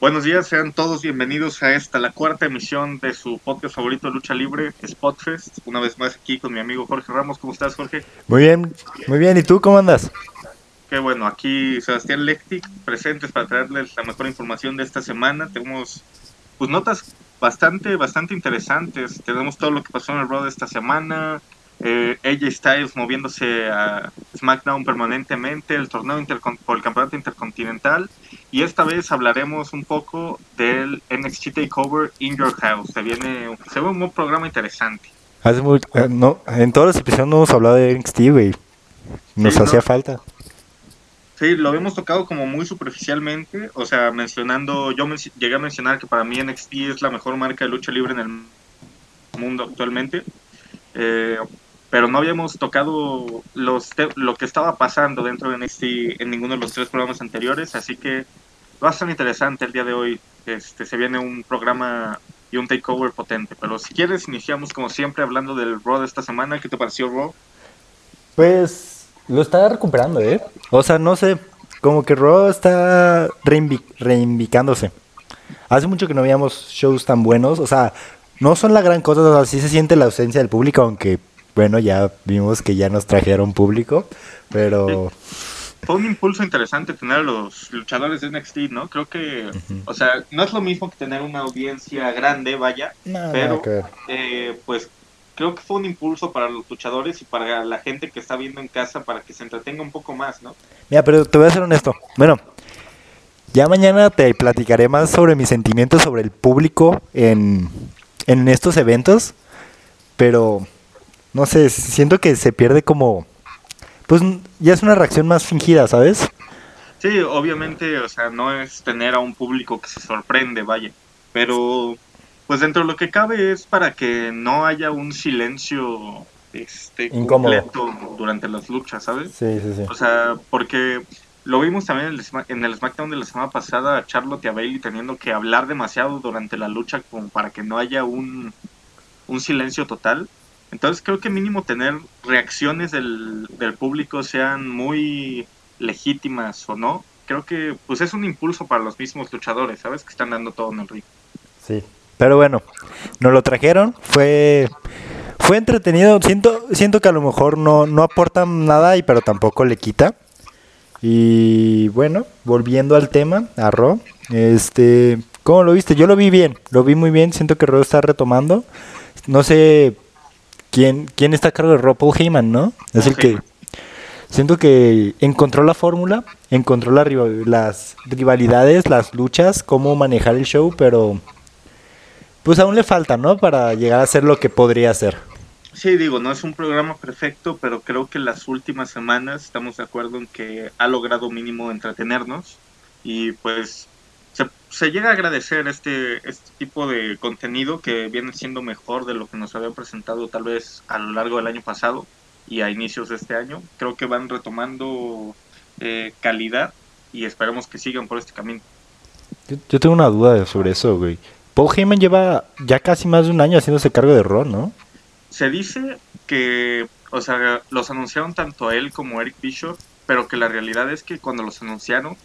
Buenos días, sean todos bienvenidos a esta, la cuarta emisión de su podcast favorito Lucha Libre, Spotfest. Una vez más aquí con mi amigo Jorge Ramos. ¿Cómo estás, Jorge? Muy bien, muy bien. ¿Y tú cómo andas? Qué bueno, aquí Sebastián Lectic, presentes para traerles la mejor información de esta semana. Tenemos pues notas bastante, bastante interesantes. Tenemos todo lo que pasó en el Raw de esta semana, eh, AJ Styles moviéndose a SmackDown permanentemente, el torneo por el campeonato intercontinental y esta vez hablaremos un poco del NXT Takeover in Your House. Se viene, se ve un programa interesante. Hace eh, no, en todos los episodios no hemos hablado de NXT, güey. Nos hacía falta. Sí, lo habíamos tocado como muy superficialmente, o sea, mencionando, yo llegué a mencionar que para mí NXT es la mejor marca de lucha libre en el mundo actualmente. Eh, pero no habíamos tocado los lo que estaba pasando dentro de NXT en ninguno de los tres programas anteriores, así que va a ser interesante el día de hoy. Este, se viene un programa y un takeover potente, pero si quieres iniciamos como siempre hablando del Raw de esta semana. ¿Qué te pareció Raw? Pues lo está recuperando, ¿eh? O sea, no sé, como que Raw está reivindicándose. Hace mucho que no veíamos shows tan buenos, o sea, no son la gran cosa, así se siente la ausencia del público, aunque bueno, ya vimos que ya nos trajeron público, pero... Fue un impulso interesante tener a los luchadores de NXT, ¿no? Creo que, o sea, no es lo mismo que tener una audiencia grande, vaya, pero eh, pues creo que fue un impulso para los luchadores y para la gente que está viendo en casa para que se entretenga un poco más, ¿no? Mira, pero te voy a ser honesto. Bueno, ya mañana te platicaré más sobre mis sentimientos sobre el público en, en estos eventos, pero no sé, siento que se pierde como, pues ya es una reacción más fingida, ¿sabes? Sí, obviamente, o sea, no es tener a un público que se sorprende, vaya, pero pues dentro de lo que cabe es para que no haya un silencio este completo durante las luchas, ¿sabes? Sí, sí, sí. O sea, porque lo vimos también en el, en el SmackDown de la semana pasada a Charlotte y a Bailey teniendo que hablar demasiado durante la lucha como para que no haya un, un silencio total. Entonces creo que mínimo tener reacciones del, del público sean muy legítimas o no, creo que pues es un impulso para los mismos luchadores, ¿sabes? Que están dando todo en el ring. Sí, pero bueno, nos lo trajeron, fue fue entretenido, siento siento que a lo mejor no no aporta nada y pero tampoco le quita. Y bueno, volviendo al tema, a Ro, este, ¿cómo lo viste? Yo lo vi bien, lo vi muy bien, siento que Ro está retomando. No sé ¿Quién, quién está a cargo de Rob Paul Heyman, no? Es el que... Siento que encontró la fórmula, encontró las rivalidades, las luchas, cómo manejar el show, pero pues aún le falta, ¿no? Para llegar a ser lo que podría ser. Sí, digo, no es un programa perfecto, pero creo que las últimas semanas estamos de acuerdo en que ha logrado mínimo entretenernos y pues se, llega a agradecer este, este tipo de contenido que viene siendo mejor de lo que nos había presentado tal vez a lo largo del año pasado y a inicios de este año. Creo que van retomando eh, calidad y esperemos que sigan por este camino. Yo, tengo una duda sobre eso, güey. Paul Heyman lleva ya casi más de un año haciéndose cargo de Ron, ¿no? Se dice que, o sea, los anunciaron tanto a él como Eric Bishop, pero que la realidad es que cuando los anunciaron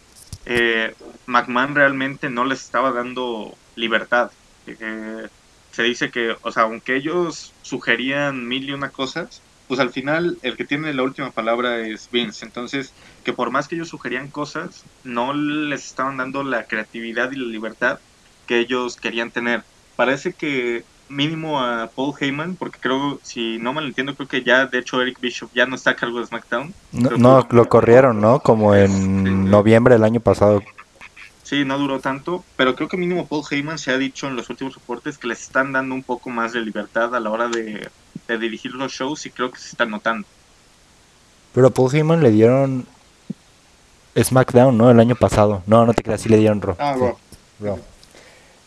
eh, McMahon realmente no les estaba dando libertad. Eh, se dice que, o sea, aunque ellos sugerían mil y una cosas, pues al final el que tiene la última palabra es Vince. Entonces, que por más que ellos sugerían cosas, no les estaban dando la creatividad y la libertad que ellos querían tener. Parece que mínimo a Paul Heyman, porque creo, si no mal entiendo, creo que ya, de hecho, Eric Bishop ya no está a cargo de SmackDown. No, lo corrieron, ¿no? Como en noviembre del año pasado. Sí, no duró tanto, pero creo que mínimo Paul Heyman se ha dicho en los últimos reportes que les están dando un poco más de libertad a la hora de, dirigir los shows y creo que se están notando. Pero a Paul Heyman le dieron SmackDown, ¿no? El año pasado. No, no te creas, sí le dieron Raw. Ah,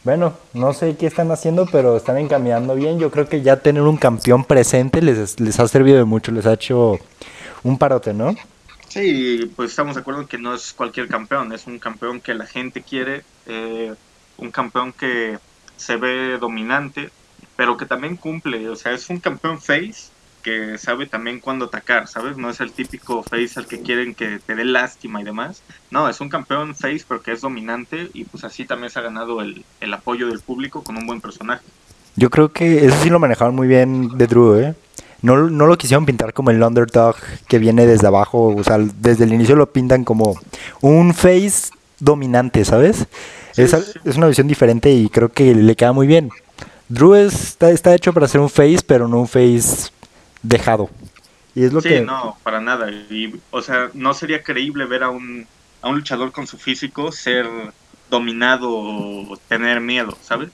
bueno, no sé qué están haciendo, pero están encaminando bien. Yo creo que ya tener un campeón presente les, les ha servido de mucho, les ha hecho un parote, ¿no? Sí, pues estamos de acuerdo en que no es cualquier campeón, es un campeón que la gente quiere, eh, un campeón que se ve dominante, pero que también cumple, o sea, es un campeón face, que sabe también cuándo atacar, ¿sabes? No es el típico face al que quieren que te dé lástima y demás. No, es un campeón face porque es dominante y pues así también se ha ganado el, el apoyo del público con un buen personaje. Yo creo que eso sí lo manejaron muy bien de Drew, ¿eh? No, no lo quisieron pintar como el underdog que viene desde abajo, o sea, desde el inicio lo pintan como un face dominante, ¿sabes? es, es, una visión diferente y creo que le queda muy bien. Drew está, está hecho para ser un face, pero no un face dejado. Y es lo sí, no, para nada. Y, o sea, no sería creíble ver a un, a un luchador con su físico ser dominado o tener miedo, ¿sabes?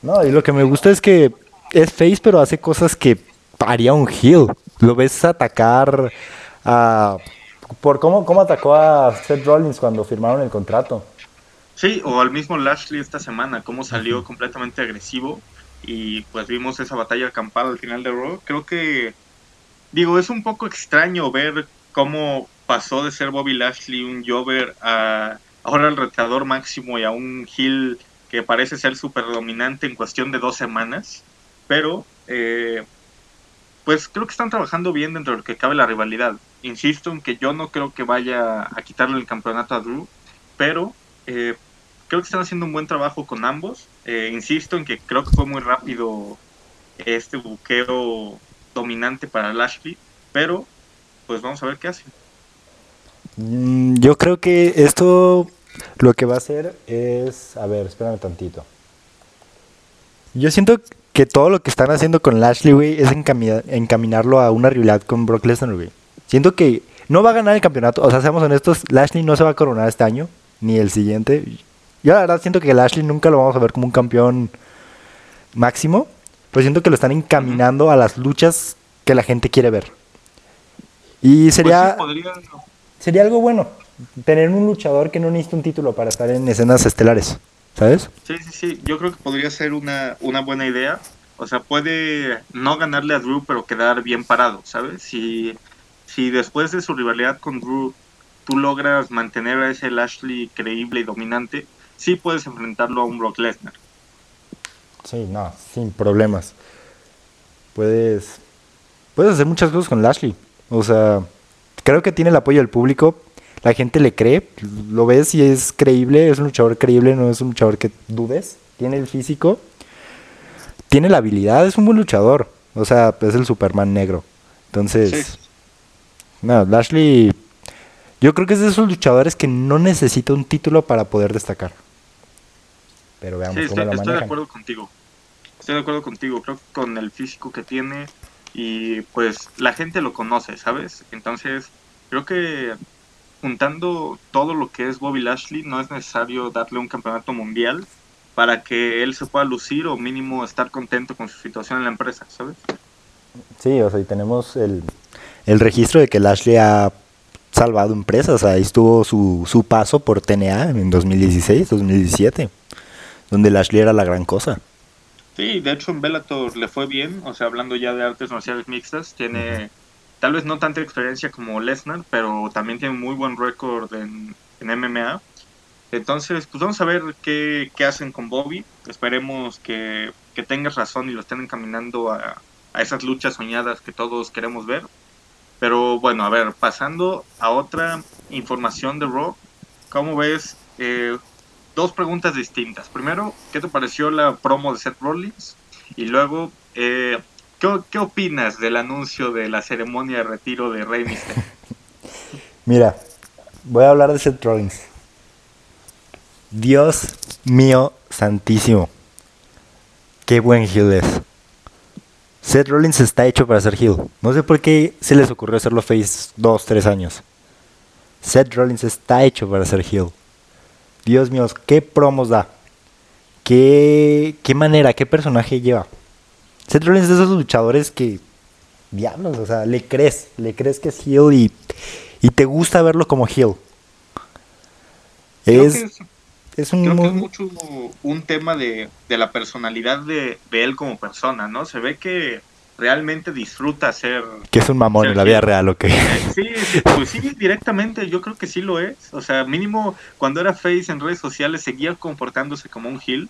No, y lo que me gusta es que es face, pero hace cosas que haría un heel. Lo ves atacar a... Por cómo, cómo atacó a Seth Rollins cuando firmaron el contrato. Sí, o al mismo Lashley esta semana, cómo salió completamente agresivo y pues vimos esa batalla campal al final de Raw. Creo que, digo, es un poco extraño ver cómo pasó de ser Bobby Lashley un Jover a ahora el retador máximo y a un heel que parece ser súper dominante en cuestión de dos semanas, pero eh, pues creo que están trabajando bien dentro de lo que cabe la rivalidad. Insisto en que yo no creo que vaya a quitarle el campeonato a Drew, pero eh, creo que están haciendo un buen trabajo con ambos. Eh, insisto en que creo que fue muy rápido este buqueo dominante para Lashley, pero pues vamos a ver qué hace. Mm, yo creo que esto lo que va a hacer es, a ver, espérame tantito. Yo siento que todo lo que están haciendo con Lashley, güey, es encaminarlo a una rivalidad con Brock Lesnar, güey. Siento que no va a ganar el campeonato, o sea, seamos honestos, Lashley no se va a coronar este año, ni el siguiente. Yo la verdad siento que Lashley nunca lo vamos a ver como un campeón máximo, pero siento que lo están encaminando a las luchas que la gente quiere ver. Y pues sería, sería algo bueno, tener un luchador que no necesita un título para estar en escenas estelares. ¿Sabes? Sí, sí, sí. Yo creo que podría ser una, una buena idea. O sea, puede no ganarle a Drew, pero quedar bien parado, ¿sabes? Si, si después de su rivalidad con Drew tú logras mantener a ese Lashley creíble y dominante, sí puedes enfrentarlo a un Brock Lesnar. Sí, no, sin problemas. Puedes, puedes hacer muchas cosas con Lashley. O sea, creo que tiene el apoyo del público la gente le cree, lo ves y es creíble, es un luchador creíble, no es un luchador que dudes, tiene el físico, tiene la habilidad, es un buen luchador, o sea, es el Superman negro. Entonces, no, Lashley, yo creo que es de esos luchadores que no necesita un título para poder destacar. Pero veamos cómo estoy, lo estoy de acuerdo contigo. Estoy de acuerdo contigo, creo que con el físico que tiene y pues la gente lo conoce, ¿sabes? Entonces, creo que juntando todo lo que es Bobby Lashley, no es necesario darle un campeonato mundial para que él se pueda lucir o mínimo estar contento con su situación en la empresa, ¿sabes? Sí, o sea, y tenemos el, registro de que Lashley ha salvado empresas. Ahí estuvo su, su paso por TNA en 2016, 2017, donde Lashley era la gran cosa. Sí, de hecho en Bellator le fue bien, o sea, hablando ya de artes marciales mixtas, tiene tal vez no tanta experiencia como Lesnar, pero también tiene muy buen récord en, MMA. Entonces, pues vamos a ver qué, hacen con Bobby. Esperemos que, que, tengas razón y lo estén encaminando a, esas luchas soñadas que todos queremos ver. Pero bueno, a ver, pasando a otra información de Raw, ¿cómo ves? Eh, dos preguntas distintas. Primero, ¿qué te pareció la promo de Seth Rollins? Y luego, eh, ¿Qué, opinas del anuncio de la ceremonia de retiro de Rey Mysterio? Mira, voy a hablar de Seth Rollins. Dios mío santísimo. Qué buen heel es. Seth Rollins está hecho para ser heel. No sé por qué se les ocurrió hacerlo face dos, tres años. Seth Rollins está hecho para ser heel. Dios mío, qué promos da. Qué, qué manera, qué personaje lleva. Seth Rollins es de esos luchadores que, diablos, o sea, le crees, le crees que es heel y, y te gusta verlo como heel. Es, es, un, creo que es mucho un tema de, de la personalidad de, de, él como persona, ¿no? Se ve que realmente disfruta ser... Que es un mamón en la vida real, ¿o qué? Sí, sí, pues sí, directamente, yo creo que sí lo es. O sea, mínimo cuando era face en redes sociales seguía comportándose como un heel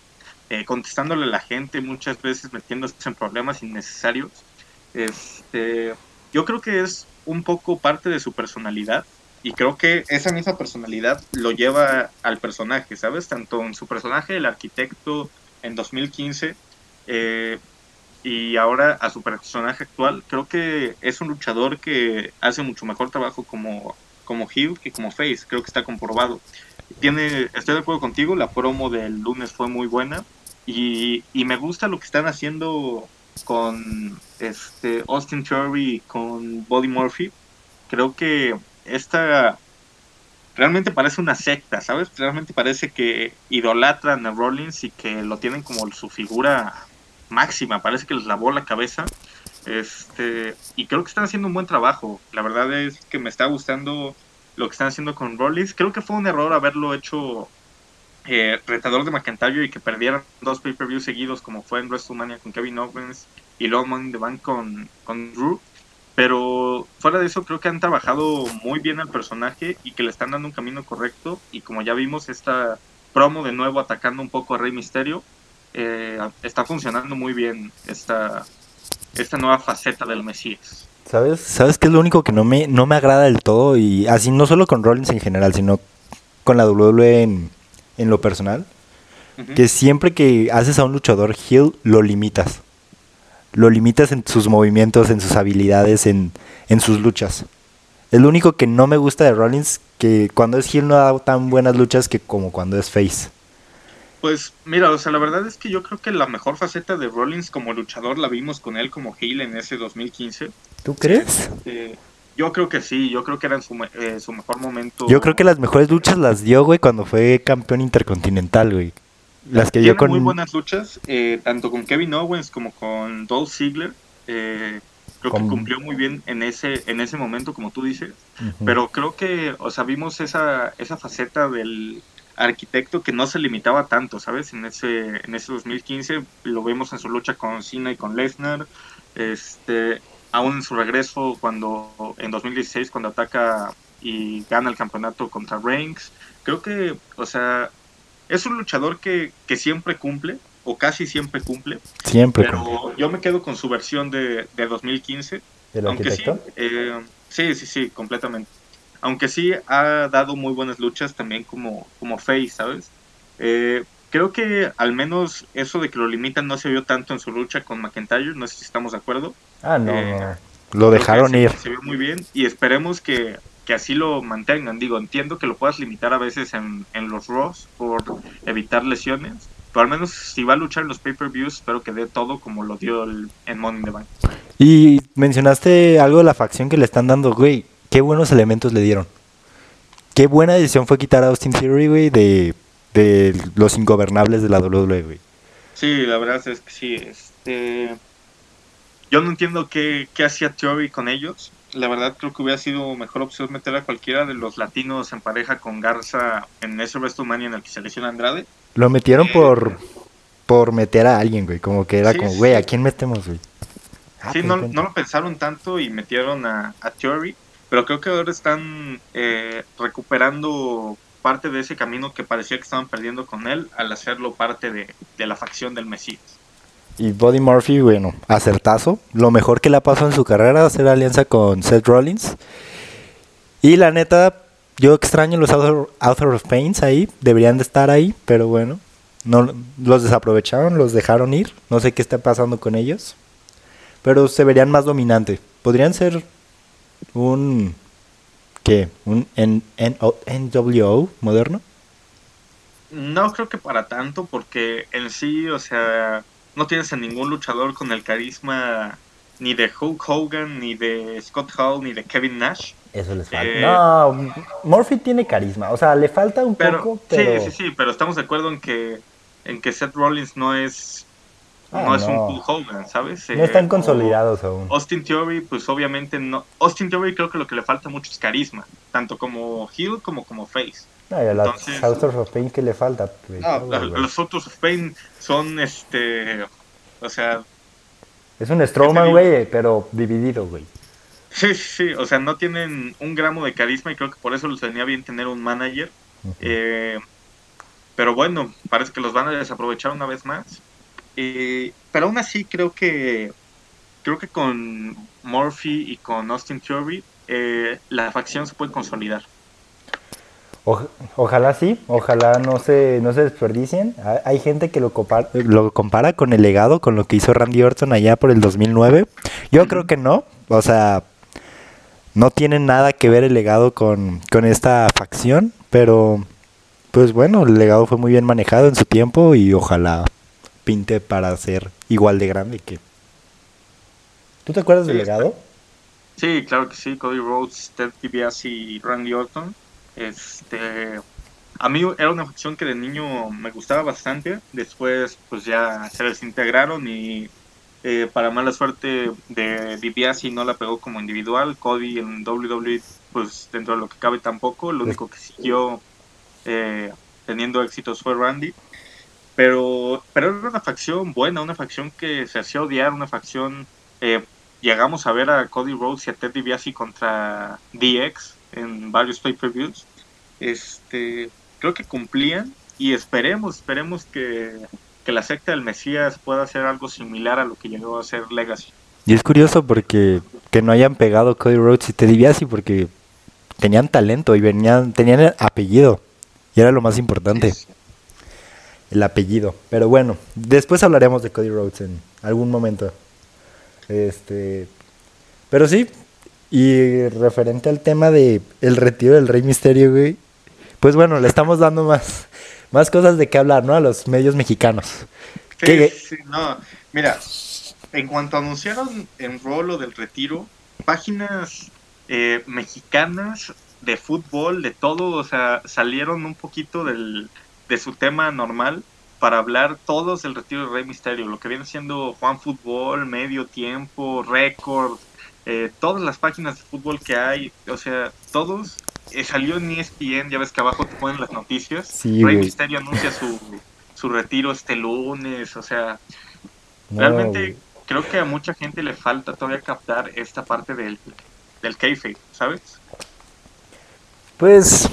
eh, contestándole a la gente, muchas veces metiéndose en problemas innecesarios. Este, yo creo que es un poco parte de su personalidad y creo que esa misma personalidad lo lleva al personaje, ¿sabes? Tanto en su personaje, el arquitecto en 2015, eh, y ahora a su personaje actual, creo que es un luchador que hace mucho mejor trabajo como, como heel que como face, creo que está comprobado. Tiene, estoy de acuerdo contigo, la promo del lunes fue muy buena y, y me gusta lo que están haciendo con este Austin Theory y con Body Murphy. Creo que esta realmente parece una secta, ¿sabes? Realmente parece que idolatran a Rollins y que lo tienen como su figura máxima, parece que les lavó la cabeza. Este, y creo que están haciendo un buen trabajo. La verdad es que me está gustando lo que están haciendo con Rollins. Creo que fue un error haberlo hecho eh, retador de McIntyre y que perdieran dos pay-per-views seguidos como fue en WrestleMania con Kevin Owens y luego Money the Bank con, con Drew. Pero fuera de eso creo que han trabajado muy bien al personaje y que le están dando un camino correcto. Y como ya vimos esta promo de nuevo atacando un poco a Rey Misterio, eh, está funcionando muy bien esta, esta nueva faceta del Mesías. ¿Sabes? ¿Sabes qué es lo único que no me, no me agrada del todo? Y así no solo con Rollins en general, sino con la WWE en, en lo personal. Que siempre que haces a un luchador heel, lo limitas. Lo limitas en sus movimientos, en sus habilidades, en, en sus luchas. Es lo único que no me gusta de Rollins, que cuando es heel no da tan buenas luchas que como cuando es face. Pues mira, o sea, la verdad es que yo creo que la mejor faceta de Rollins como luchador la vimos con él como heel en ese 2015. ¿Tú crees? Eh, yo creo que sí, yo creo que era en su, eh, su, mejor momento. Yo creo que las mejores luchas las dio, güey, cuando fue campeón intercontinental, güey. Las que dio con... muy buenas luchas, eh, tanto con Kevin Owens como con Dolph Ziggler. creo que cumplió muy bien en ese en ese momento, como tú dices. Pero creo que, o sea, vimos esa, esa faceta del, arquitecto que no se limitaba tanto, ¿sabes? En ese, en ese 2015 lo vemos en su lucha con Cena y con Lesnar, este, aún en su regreso cuando en 2016 cuando ataca y gana el campeonato contra Reigns. Creo que, o sea, es un luchador que, que siempre cumple, o casi siempre cumple. Siempre. Pero yo me quedo con su versión de, de 2015. ¿Del aunque arquitecto? sí, eh, sí, sí, sí, completamente aunque sí ha dado muy buenas luchas también como, como Face, ¿sabes? Eh, creo que al menos eso de que lo limitan no se vio tanto en su lucha con McIntyre, no sé si estamos de acuerdo. Ah, no, eh, lo dejaron ir. Se, vio muy bien y esperemos que, que, así lo mantengan. Digo, entiendo que lo puedas limitar a veces en, en los Raws por evitar lesiones, pero al menos si va a luchar en los pay-per-views, espero que dé todo como lo dio el, en Money in the Bank. Y mencionaste algo de la facción que le están dando, güey qué buenos elementos le dieron. Qué buena decisión fue quitar a Austin Theory, güey, de, de los ingobernables de la WWE, güey. Sí, la verdad es que sí. Este... Yo no entiendo qué, qué hacía Theory con ellos. La verdad creo que hubiera sido mejor opción meter a cualquiera de los latinos en pareja con Garza en ese WrestleMania en el que se lesiona Andrade. Lo metieron eh, por, por meter a alguien, güey. Como que era como, güey, ¿a quién metemos, güey? Ah, sí, pues no, no, lo pensaron tanto y metieron a, a Theory pero creo que ahora están eh, recuperando parte de ese camino que parecía que estaban perdiendo con él al hacerlo parte de, de la facción del Mesías. Y Buddy Murphy, bueno, acertazo. Lo mejor que le ha pasado en su carrera, hacer alianza con Seth Rollins. Y la neta, yo extraño los Author, Author of Pains ahí. Deberían de estar ahí, pero bueno. No, los desaprovecharon, los dejaron ir. No sé qué está pasando con ellos. Pero se verían más dominante. Podrían ser un ¿qué? un N NWO moderno? No creo que para tanto, porque en sí, o sea, no tienes a ningún luchador con el carisma ni de Hulk Hogan, ni de Scott Hall, ni de Kevin Nash. Eso les falta. Eh, no, Murphy tiene carisma, o sea, le falta un poco, pero... Sí, sí, sí, pero estamos de acuerdo en que, en que Seth Rollins no es Ah, no, es un Hulk Hogan, ¿sabes? No están eh, consolidados aún. Austin Theory, pues obviamente no. Austin Theory creo que lo que le falta mucho es carisma, tanto como heel como como face. No, y a los Autos of Pain que le falta. Pues, los of Pain son este. O sea. Es un Strowman, güey, pero dividido, güey. Sí, sí, o sea, no tienen un gramo de carisma y creo que por eso les venía bien tener un manager. eh, pero bueno, parece que los van a desaprovechar una vez más. Eh, pero aún así creo que creo que con Murphy y con Austin Theory eh, la facción se puede consolidar. ojalá sí, ojalá no se, no se desperdicien. Hay gente que lo compara, lo compara con el legado, con lo que hizo Randy Orton allá por el 2009. Yo creo que no, o sea, no tiene nada que ver el legado con, con esta facción, pero pues bueno, el legado fue muy bien manejado en su tiempo y ojalá pinte para ser igual de grande que... ¿Tú te acuerdas del legado? Sí, claro que sí, Cody Rhodes, Ted DiBiase y Randy Orton. Este, a mí era una facción que de niño me gustaba bastante, después pues ya se desintegraron y eh, para mala suerte de DiBiase no la pegó como individual, Cody en WWE pues dentro de lo que cabe tampoco, lo único que siguió eh, teniendo éxitos fue Randy. Pero, pero era una facción buena, una facción que se hacía odiar, una facción... Eh, llegamos a ver a Cody Rhodes y a Ted DiBiase contra DX en varios pay-per-views. Este, creo que cumplían y esperemos, esperemos que, que la secta del Mesías pueda hacer algo similar a lo que llegó a ser Legacy. Y es curioso porque que no hayan pegado Cody Rhodes y Ted DiBiase porque tenían talento y venían, tenían el apellido. Y era lo más importante. El apellido. Pero bueno, después hablaremos de Cody Rhodes en algún momento. Este. Pero sí. Y referente al tema de el retiro del Rey Misterio, güey. Pues bueno, le estamos dando más, más cosas de qué hablar, ¿no? A los medios mexicanos. Sí, no. Mira, en cuanto anunciaron en rolo del retiro, páginas eh, mexicanas de fútbol, de todo, o sea, salieron un poquito del, de su tema normal para hablar todos del retiro de Rey Misterio, lo que viene siendo Juan Fútbol, Medio Tiempo, Récord, eh, todas las páginas de fútbol que hay, o sea, todos, eh, salió en ESPN, ya ves que abajo te ponen las noticias, Rey Misterio anuncia su, su retiro este lunes, o sea, realmente creo que a mucha gente le falta todavía captar esta parte del, del kayfabe, ¿sabes? Pues,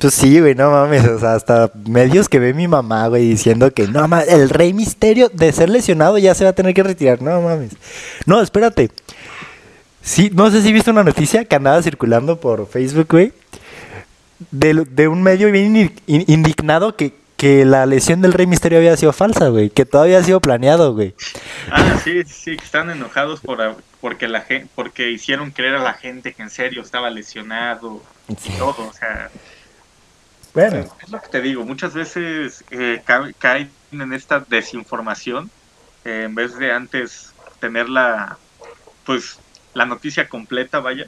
pues sí, güey, no mames. O sea, hasta medios que ve mi mamá, güey, diciendo que no mames, el rey misterio de ser lesionado ya se va a tener que retirar. No mames. No, espérate. Sí, no sé si viste una noticia que andaba circulando por Facebook, güey. De, de un medio bien indignado que, que la lesión del Rey Misterio había sido falsa, güey, que todavía ha sido planeado, güey. Ah, sí, sí, que están enojados por, porque la gente, porque hicieron creer a la gente que en serio estaba lesionado y todo, o sea. Es lo que te digo, muchas veces eh, caen en esta desinformación eh, en vez de antes tener la, pues, la noticia completa, vaya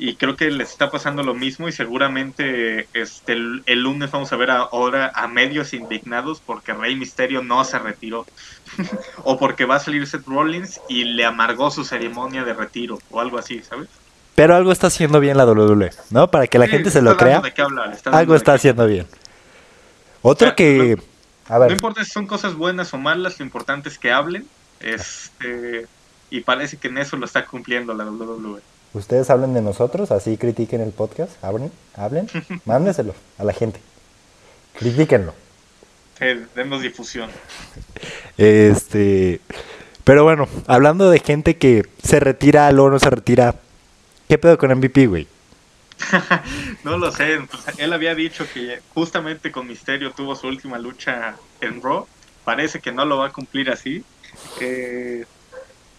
y creo que les está pasando lo mismo y seguramente este el, lunes vamos a ver ahora a medios indignados porque Rey Misterio no se retiró o porque va a salir Seth Rollins y le amargó su ceremonia de retiro o algo así, ¿sabes? Pero algo está haciendo bien la WWE, ¿no? Para que la gente se lo crea. algo está haciendo bien. Otro que no, no importa si son cosas buenas o malas, lo importante es que hablen. Este y parece que en eso lo está cumpliendo la WWE. Ustedes hablen de nosotros, así critiquen el podcast, hablen, hablen, mándeselo a la gente. Critíquenlo. demos difusión. Este, pero bueno, hablando de gente que se retira, luego no se retira, ¿qué pedo con MVP, güey? no lo sé, él había dicho que justamente con Misterio tuvo su última lucha en Raw, parece que no lo va a cumplir así. Eh,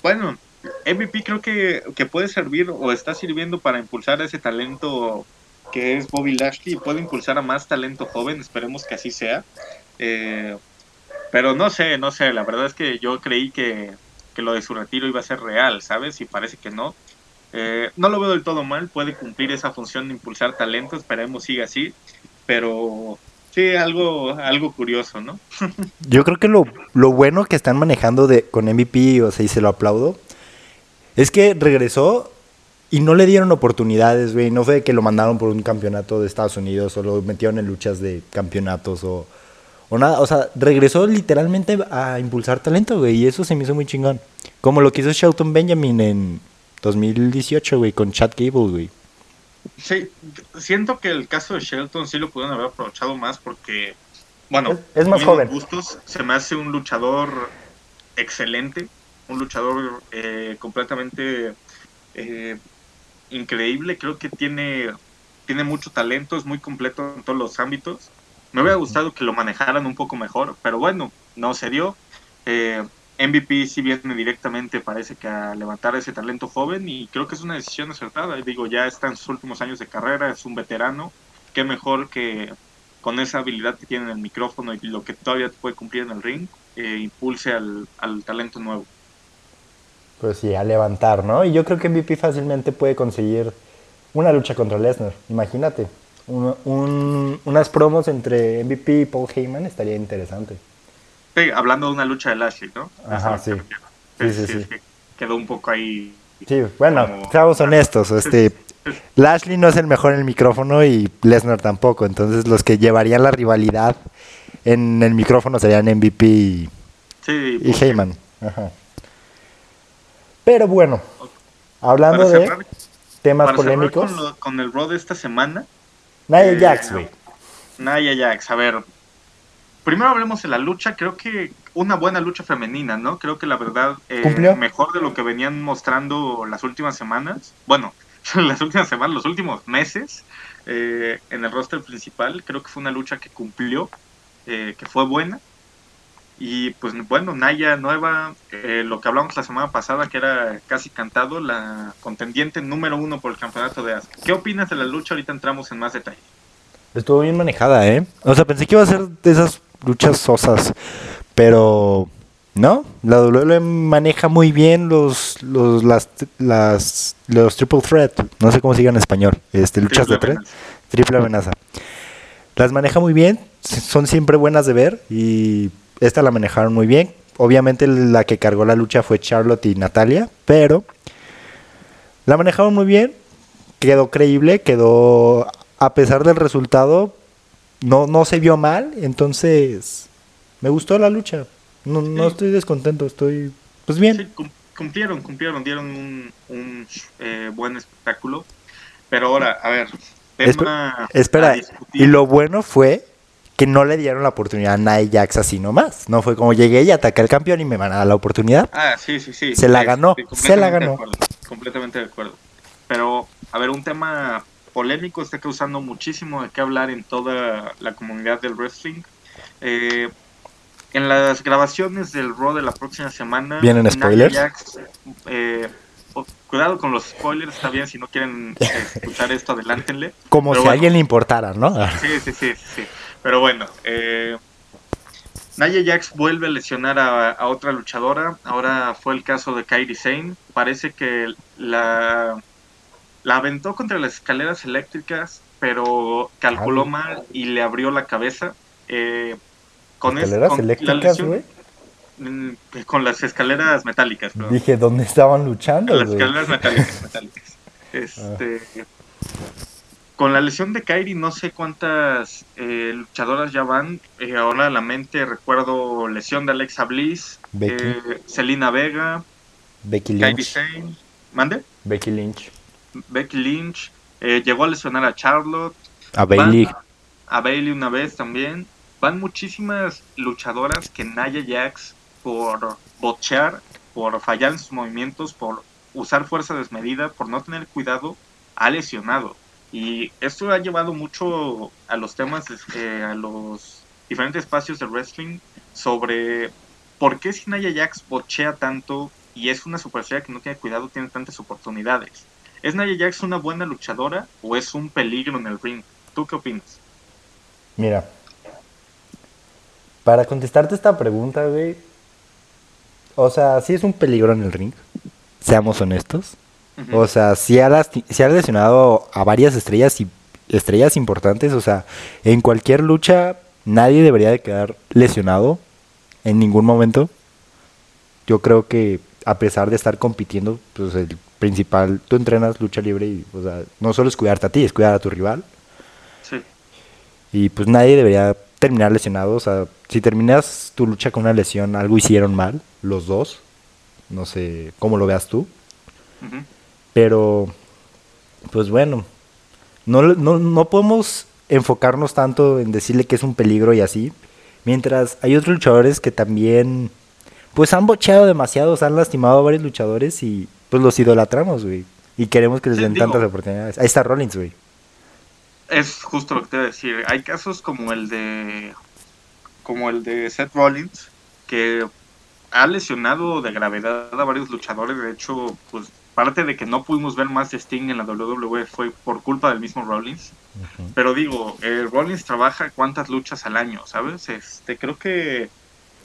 bueno, MVP creo que, puede servir o está sirviendo para impulsar ese talento que es Bobby Lashley y puede impulsar a más talento joven, esperemos que así sea. Eh, pero no sé, no sé, la verdad es que yo creí que, lo de su retiro iba a ser real, ¿sabes? Y parece que no. Eh, no lo veo del todo mal, puede cumplir esa función de impulsar talento, esperemos siga así, pero sí, algo, algo curioso, ¿no? yo creo que lo, lo bueno que están manejando de, con MVP, o sea, y se lo aplaudo, es que regresó y no le dieron oportunidades, güey. No fue que lo mandaron por un campeonato de Estados Unidos o lo metieron en luchas de campeonatos o, o nada. O sea, regresó literalmente a impulsar talento, güey. Y eso se me hizo muy chingón. Como lo que hizo Shelton Benjamin en 2018, güey, con Chad Gable, güey. Sí, siento que el caso de Shelton sí lo pudieron haber aprovechado más porque, bueno, es, más joven. Gustos, se me hace un luchador excelente un luchador eh, completamente eh, increíble. Creo que tiene, tiene mucho talento, es muy completo en todos los ámbitos. Me hubiera gustado que lo manejaran un poco mejor, pero bueno, no se dio. Eh, MVP sí viene directamente, parece que a levantar ese talento joven y creo que es una decisión acertada. Digo, ya está en sus últimos años de carrera, es un veterano. Qué mejor que con esa habilidad que tiene en el micrófono y lo que todavía puede cumplir en el ring, eh, impulse al, al talento nuevo. Pues sí, a levantar, ¿no? Y yo creo que MVP fácilmente puede conseguir una lucha contra Lesnar. Imagínate, un- un- unas promos entre MVP y Paul Heyman estaría interesante. Sí, hablando de una lucha de Lashley, ¿no? Ajá, sí. Sí, sí, sí. es que quedó un poco ahí. Sí, bueno, Como- seamos honestos, este Lashley no es el mejor en el micrófono y Lesnar tampoco, entonces los que llevarían la rivalidad en el micrófono serían MVP y, Sí, y Heyman. Ajá. Pero bueno, hablando para de cerrar- temas polémicos, Con, lo- con el Raw de esta semana, Nia eh, Jax, güey. Nia Jax, a ver. Primero hablemos de la lucha, creo que una buena lucha femenina, ¿no? Creo que la verdad, eh, ¿Cumplió? mejor de lo que venían mostrando las últimas semanas. Bueno, las últimas semanas, los últimos meses eh, en el roster principal. Creo que fue una lucha que cumplió, eh, que fue buena. Y pues bueno, Naya nueva, eh, lo que hablamos la semana pasada, que era casi cantado, la contendiente número uno por el campeonato de Asuka. ¿Qué opinas de la lucha? Ahorita entramos en más detalle. Estuvo bien manejada, ¿eh? O sea, pensé que iba a ser de esas luchas sosas, pero no, la WWE maneja muy bien los los las, las los triple threat, no sé cómo se diga en español, este luchas de Triple tres, triple amenaza. Las maneja muy bien, son siempre buenas de ver y esta la manejaron muy bien. Obviamente la que cargó la lucha fue Charlotte y Natalia, pero la manejaron muy bien, quedó creíble, quedó a pesar del resultado no no se vio mal, entonces me gustó la lucha. No, no estoy descontento, estoy pues bien. Sí, cumplieron, cumplieron, dieron un, un, eh, buen espectáculo. Pero ahora, a ver, tema Espera, a y lo bueno fue que no le dieron la oportunidad a Nia Jax así nomás. No fue como llegué y ataqué al campeón y me van a dar la oportunidad. Ah, sí, sí, sí. Se la ganó, se la de ganó. acuerdo, completamente de acuerdo. Pero, a ver, un tema polémico está causando muchísimo de qué hablar en toda la comunidad del wrestling. Eh, en las grabaciones del Raw de la próxima semana... ¿Vienen spoilers? Jax, eh, oh, cuidado con los spoilers, está bien, si no quieren escuchar esto, adelántenle. Como Pero si a alguien le importara, ¿no? Sí, sí, sí, sí. Pero bueno, eh, Nia Jax vuelve a lesionar a, a otra luchadora. Ahora fue el caso de Kairi Sane. Parece que la, la aventó contra las escaleras eléctricas, pero calculó Ay. mal y le abrió la cabeza. Eh, con es- Escaleras con eléctricas, güey. Mm, Con las escaleras metálicas, perdón. Dije, ¿dónde estaban luchando? Las güey? escaleras metálicas, metálicas. Este, Con la lesión de Kairi, no sé cuántas eh, luchadoras ya van. Eh, ahora a la mente recuerdo lesión de Alexa Bliss, Becky. eh, Selena Vega, Becky Kairi Lynch. Sane, ¿mande? Becky Lynch. Becky Lynch. eh, llegó a lesionar a Charlotte, A Bailey. A Bailey una vez también. Van muchísimas luchadoras que Nia Jax, por bochear, por fallar en sus movimientos, por usar fuerza desmedida, por no tener cuidado, ha lesionado. Y esto ha llevado mucho a los temas, eh, a los diferentes espacios de wrestling sobre por qué si Nia Jax bochea tanto y es una superestrella que no tiene cuidado, tiene tantas oportunidades. ¿Es Nia Jax una buena luchadora o es un peligro en el ring? ¿Tú qué opinas? Mira, para contestarte esta pregunta, güey, o sea, sí es un peligro en el ring, seamos honestos. O sea, sí ha, lasti- sí ha lesionado a varias estrellas y estrellas importantes. O sea, en cualquier lucha nadie debería de quedar lesionado en ningún momento. Yo creo que a pesar de estar compitiendo, pues el principal, tú entrenas lucha libre y, o sea, no solo es cuidarte a ti, es cuidar a tu rival. Sí. Y pues nadie debería terminar lesionado. O sea, si terminas tu lucha con una lesión, algo hicieron mal, los dos. No sé cómo lo veas tú. Pero, pues bueno, no, no, no podemos enfocarnos tanto en decirle que es un peligro y así. Mientras hay otros luchadores que también pues han bocheado demasiado, han lastimado a varios luchadores y pues los idolatramos, güey. Y queremos que les den digo- tantas oportunidades. Ahí está Rollins, güey. Es justo lo que te iba a decir. Hay casos como el de como el de Seth Rollins que ha lesionado de gravedad a varios luchadores. De hecho, pues parte de que no pudimos ver más de Sting en la WWE fue por culpa del mismo Rollins. Pero digo, eh, Rollins trabaja cuántas luchas al año, ¿sabes? Este, creo que,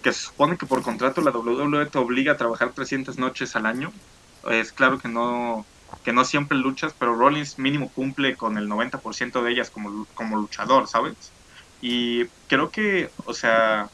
que se supone que por contrato la WWE te obliga a trabajar 300 noches al año. Es claro que no, que no siempre luchas, pero Rollins mínimo cumple con el 90% de ellas como, como luchador, ¿sabes? Y creo que, o sea,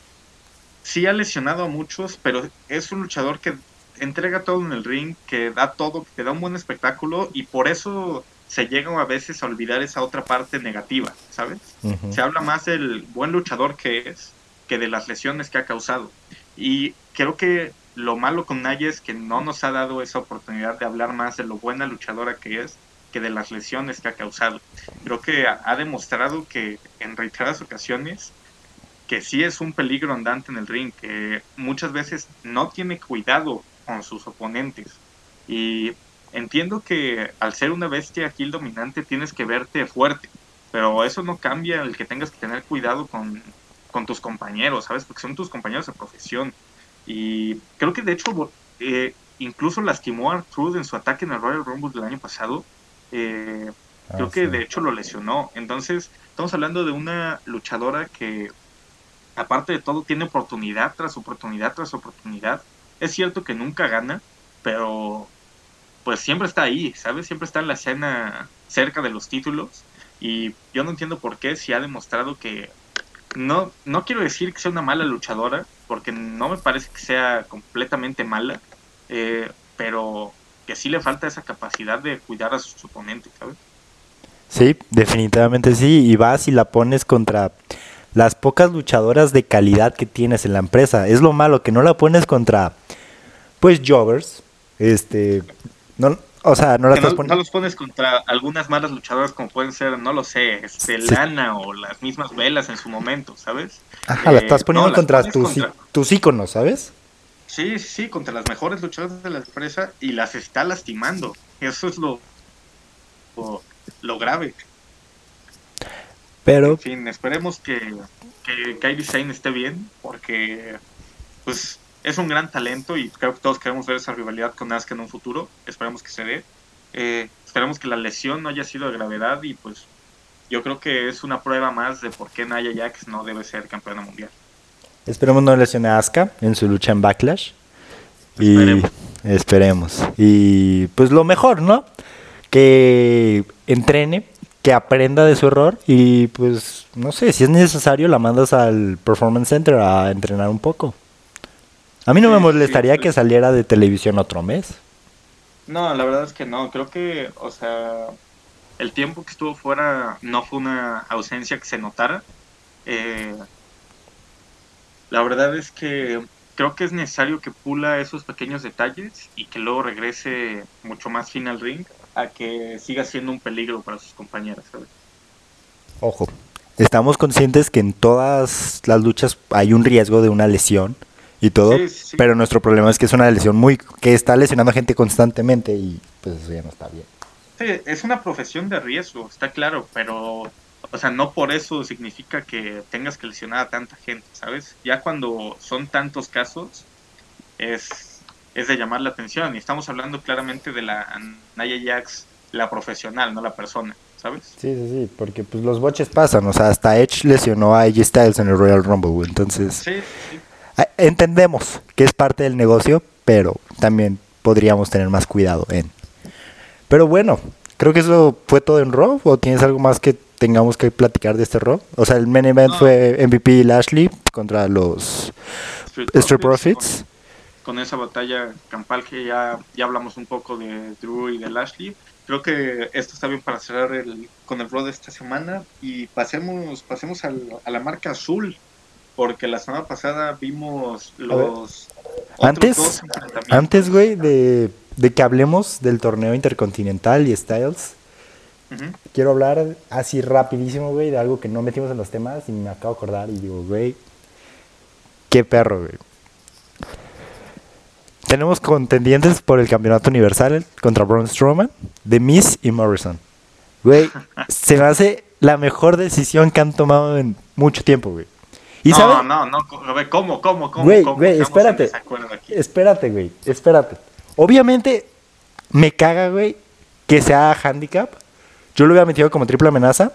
sí ha lesionado a muchos, pero es un luchador que entrega todo en el ring, que da todo, que da un buen espectáculo y por eso se llega a veces a olvidar esa otra parte negativa, ¿sabes? Ujú. Se habla más del buen luchador que es que de las lesiones que ha causado. Y creo que lo malo con Naya es que no nos ha dado esa oportunidad de hablar más de lo buena luchadora que es que de las lesiones que ha causado. Creo que ha, demostrado que en reiteradas ocasiones que sí es un peligro andante en el ring, que muchas veces no tiene cuidado con sus oponentes. Y entiendo que al ser una bestia kill dominante tienes que verte fuerte, pero eso no cambia el que tengas que tener cuidado con, con tus compañeros, ¿sabes? Porque son tus compañeros de profesión. Y creo que de hecho eh, incluso lastimó a Artrude en su ataque en el Royal Rumble del año pasado. Eh, Ah, creo que de hecho lo lesionó. Entonces, estamos hablando de una luchadora que, aparte de todo, tiene oportunidad tras oportunidad tras oportunidad. Es cierto que nunca gana, pero pues siempre está ahí, ¿sabes? Siempre está en la escena cerca de los títulos. Y yo no entiendo por qué, si ha demostrado que. No, no quiero decir que sea una mala luchadora, porque no me parece que sea completamente mala, eh, pero que sí le falta esa capacidad de cuidar a sus oponentes, ¿sabes? Sí, definitivamente sí. Y vas y la pones contra las pocas luchadoras de calidad que tienes en la empresa. Es lo malo, que no la pones contra, pues, jobbers. Este, no, o sea, no la Que no, estás no los pones contra algunas malas luchadoras como pueden ser, no lo sé, este, Sí. Lana o las mismas velas en su momento, ¿sabes? Ajá, eh, estás poniendo no, las contra, tus, contra- tus íconos, ¿sabes? Sí, sí, sí, contra las mejores luchadoras de la empresa y las está lastimando. Eso es lo, lo, lo grave. Pero, En fin, esperemos que, que Kairi Sane esté bien, porque pues es un gran talento y creo que todos queremos ver esa rivalidad con Asuka en un futuro. Esperemos que se dé. Eh, esperemos que la lesión no haya sido de gravedad y pues yo creo que es una prueba más de por qué Nia Jax no debe ser campeona mundial. esperemos no lesione a Asuka en su lucha en Backlash. Y Esperemos. esperemos. Y pues lo mejor, ¿no? Que entrene, que aprenda de su error y pues no sé, si es necesario la mandas al Performance Center a entrenar un poco. A mí no Sí, me molestaría sí. que saliera de televisión otro mes. No, la verdad es que no. Creo que, o sea, el tiempo que estuvo fuera no fue una ausencia que se notara. Eh, la verdad es que creo que es necesario que pula esos pequeños detalles y que luego regrese mucho más fin al ring a que siga siendo un peligro para sus compañeras. ¿sabes? Ojo, estamos conscientes que en todas las luchas hay un riesgo de una lesión y todo, Sí, sí, sí. pero nuestro problema es que es una lesión muy que está lesionando a gente constantemente y pues eso ya no está bien. Sí, es una profesión de riesgo, está claro, pero, o sea, no por eso significa que tengas que lesionar a tanta gente, ¿sabes? Ya cuando son tantos casos, es, es de llamar la atención. Y estamos hablando claramente de la Naya Jax, la profesional, no la persona, ¿sabes? Sí, sí, sí, porque pues los boches pasan, o sea, hasta Edge lesionó a AJ Styles en el Royal Rumble, entonces Sí, sí. Entendemos que es parte del negocio, pero también podríamos tener más cuidado en. Pero bueno, creo que eso fue todo en Raw, o tienes algo más que tengamos que platicar de este Raw. O sea, el main event No. fue MVP Lashley contra los Street Profits, Profits. Con, con esa batalla campal que ya, ya hablamos un poco de Drew y de Lashley. Creo que esto está bien para cerrar el, con el Raw de esta semana y pasemos, pasemos al- a la marca azul, porque la semana pasada vimos los... Antes-. Antes, güey, de, de que hablemos del torneo intercontinental y Styles, quiero hablar así rapidísimo, güey, de algo que no metimos en los temas y me acabo de acordar y digo, güey, qué perro, güey. tenemos contendientes por el campeonato universal contra Braun Strowman, The Miz y Morrison. Güey, se me hace la mejor decisión que han tomado en mucho tiempo, güey. ¿Y no, no, no, ¿cómo, cómo, cómo? Güey, güey, espérate. Espérate, güey, espérate. Obviamente, me caga, güey, que sea handicap. Yo lo había metido como triple amenaza.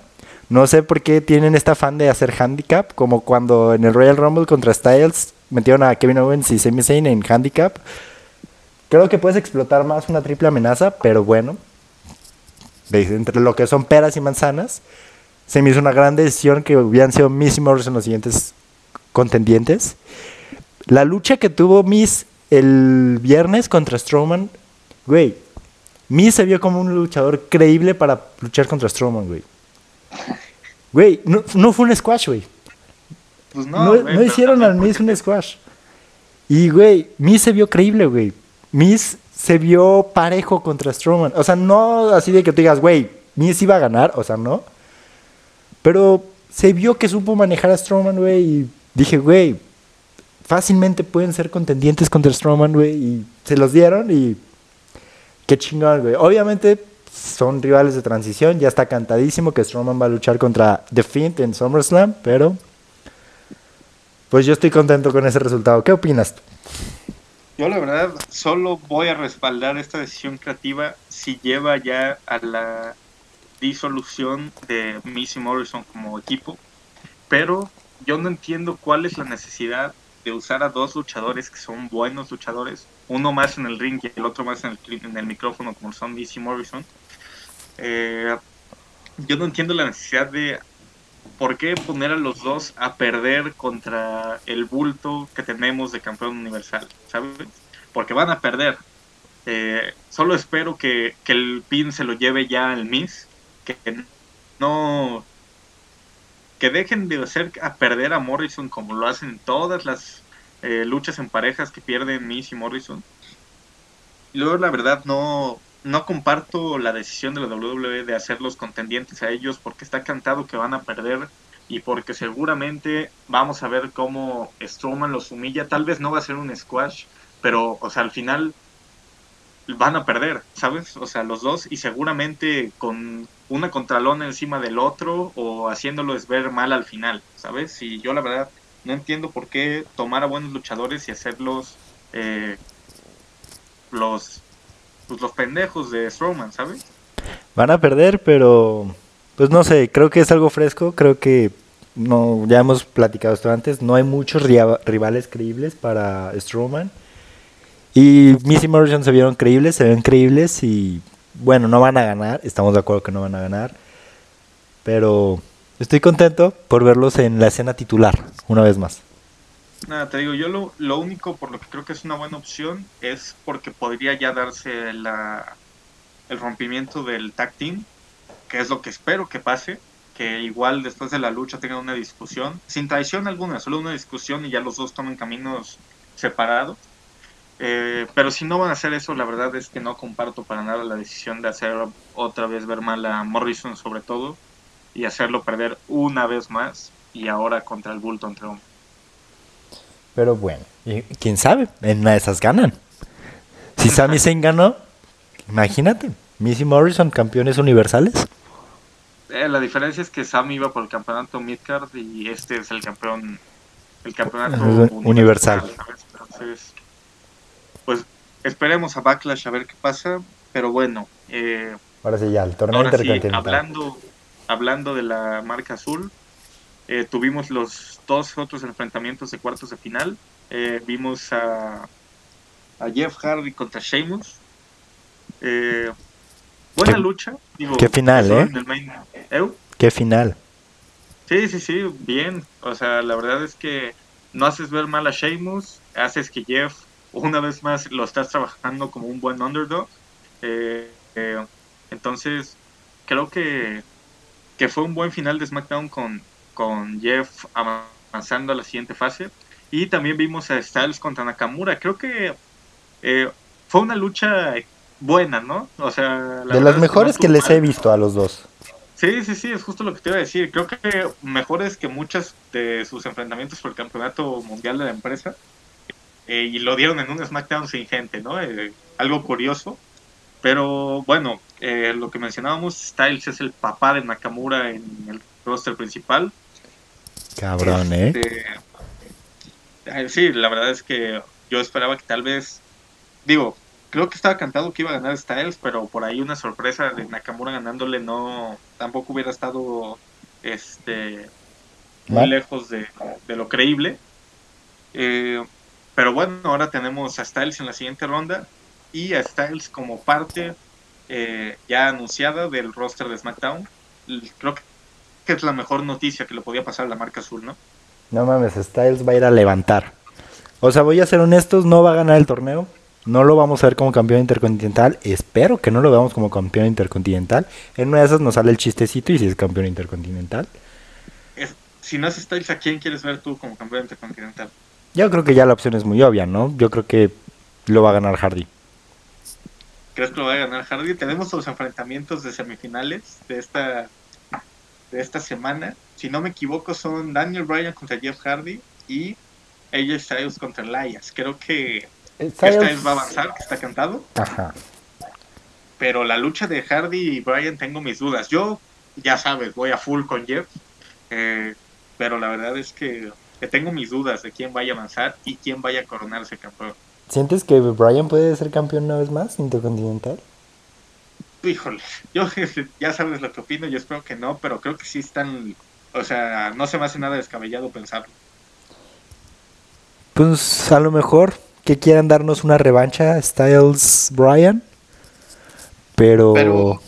No sé por qué tienen esta fan de hacer handicap, como cuando en el Royal Rumble contra Styles metieron a Kevin Owens y Sami Zayn en handicap. Creo que puedes explotar más una triple amenaza, pero bueno. Entre lo que son peras y manzanas, se me hizo una gran decisión que hubieran sido Miss Morrison los siguientes contendientes. La lucha que tuvo Miss el viernes contra Strowman, güey. Miss se vio como un luchador creíble para luchar contra Strowman, güey. Güey, no, fue un squash, güey. Pues no, no, hicieron al Miss un squash. Y, güey, Miss se vio creíble, güey. Miss se vio parejo contra Strowman. O sea, no así de que te digas, güey, Miss iba a ganar, o sea, no. Pero se vio que supo manejar a Strowman, güey, y dije, güey, fácilmente pueden ser contendientes contra Strowman, güey, y se los dieron y qué chingón, güey. Obviamente son rivales de transición, ya está cantadísimo que Strowman va a luchar contra The Fiend en SummerSlam, pero pues yo estoy contento con ese resultado. ¿Qué opinas tú? Yo la verdad solo voy a respaldar esta decisión creativa si lleva ya a la disolución de Missy Morrison como equipo, pero yo no entiendo cuál es la necesidad de usar a dos luchadores que son buenos luchadores, uno más en el ring y el otro más en el, en el micrófono como son Missy Morrison. Eh, yo no entiendo la necesidad de ¿por qué poner a los dos a perder contra el bulto que tenemos de campeón universal? ¿Sabes? Porque van a perder. Eh, solo espero que, el pin se lo lleve ya al Miss, que no que dejen de hacer a perder a Morrison como lo hacen todas las eh, luchas en parejas que pierden Miss y Morrison. Y luego la verdad no, no comparto la decisión de la WWE de hacer los contendientes a ellos porque está cantado que van a perder y porque seguramente vamos a ver cómo Strowman los humilla. Tal vez no va a ser un squash, pero, o sea, al final van a perder, ¿sabes? O sea, los dos y seguramente con una contralona encima del otro o haciéndolos ver mal al final, ¿sabes? Y yo la verdad no entiendo por qué tomar a buenos luchadores y hacerlos eh, los pues los pendejos de Strowman, ¿sabes? Van a perder, pero pues no sé, creo que es algo fresco, creo que no ya hemos platicado esto antes, no hay muchos rivales creíbles para Strowman. Y Missy Morrison se vieron creíbles, se ven creíbles y bueno, no van a ganar, estamos de acuerdo que no van a ganar, pero estoy contento por verlos en la escena titular, una vez más. Nada, te digo, yo lo, lo único por lo que creo que es una buena opción es porque podría ya darse la, el rompimiento del tag team, que es lo que espero que pase, que igual después de la lucha tengan una discusión, sin traición alguna, solo una discusión y ya los dos tomen caminos separados. Eh, pero si no van a hacer eso, la verdad es que no comparto para nada la decisión de hacer otra vez ver mal a Morrison sobre todo y hacerlo perder una vez más y ahora contra el Bulton Triumph. Pero bueno, quién sabe, en una de esas ganan. Si Sami Zayn ganó, imagínate, Missy Morrison, campeones universales. Eh, la diferencia es que Sami iba por el campeonato Midcard y este es el campeón, el campeonato universal. Entonces, pues esperemos a Backlash a ver qué pasa, pero bueno. Eh, ahora sí, ya, el torneo intercontinental. hablando, hablando de la marca azul, eh, tuvimos los dos otros enfrentamientos de cuartos de final. Eh, vimos a, a, Jeff Hardy contra Sheamus. Eh, buena lucha. qué final, ¿eh? Qué final. Sí, sí, sí, bien. O sea, la verdad es que no haces ver mal a Sheamus, haces que Jeff una vez más lo estás trabajando como un buen underdog. entonces, creo que, que fue un buen final de SmackDown con, con Jeff avanzando a la siguiente fase. Y también vimos a Styles contra Nakamura. Creo que eh, fue una lucha buena, ¿no? O sea, de las mejores que, les he visto a los dos. Sí, sí, sí, es justo lo que te iba a decir. Creo que mejores que muchas de sus enfrentamientos por el campeonato mundial de la empresa. Eh, y lo dieron en un SmackDown sin gente, ¿no? Eh, algo curioso. Pero bueno, eh, lo que mencionábamos, Styles es el papá de Nakamura en el roster principal. Cabrón, ¿eh? Este, sí, la verdad es que yo esperaba que tal vez, digo, creo que estaba cantado que iba a ganar Styles, pero por ahí una sorpresa de Nakamura ganándole no, tampoco hubiera estado, este, muy lejos de, lo creíble. Eh, pero bueno, ahora tenemos a Styles en la siguiente ronda y a Styles como parte eh, ya anunciada del roster de SmackDown. Creo que es la mejor noticia que le podía pasar a la marca azul, ¿no? No mames, Styles va a ir a levantar. O sea, voy a ser honestos, no va a ganar el torneo. No lo vamos a ver como campeón intercontinental. Espero que no lo veamos como campeón intercontinental. En una de esas nos sale el chistecito y si es campeón intercontinental. si no es Styles, ¿a quién quieres ver tú como campeón intercontinental? Yo creo que ya la opción es muy obvia, ¿no? Yo creo que lo va a ganar Hardy. ¿Crees que lo va a ganar Hardy? Tenemos los enfrentamientos de semifinales de esta, de esta semana. Si no me equivoco, son Daniel Bryan contra Jeff Hardy y AJ Styles contra Elias. Creo que Styles va a avanzar, que está cantado. Ajá. Pero la lucha de Hardy y Bryan tengo mis dudas. Yo, ya sabes, voy a full con Jeff. Eh, pero la verdad es que, que tengo mis dudas de quién vaya a avanzar y quién vaya a coronarse campeón. ¿Sientes que Brian puede ser campeón una vez más intercontinental? Híjole, yo ya sabes lo que opino, yo espero que no, pero creo que sí están, o sea, no se me hace nada descabellado pensarlo. Pues a lo mejor que quieran darnos una revancha Styles Brian, pero... pero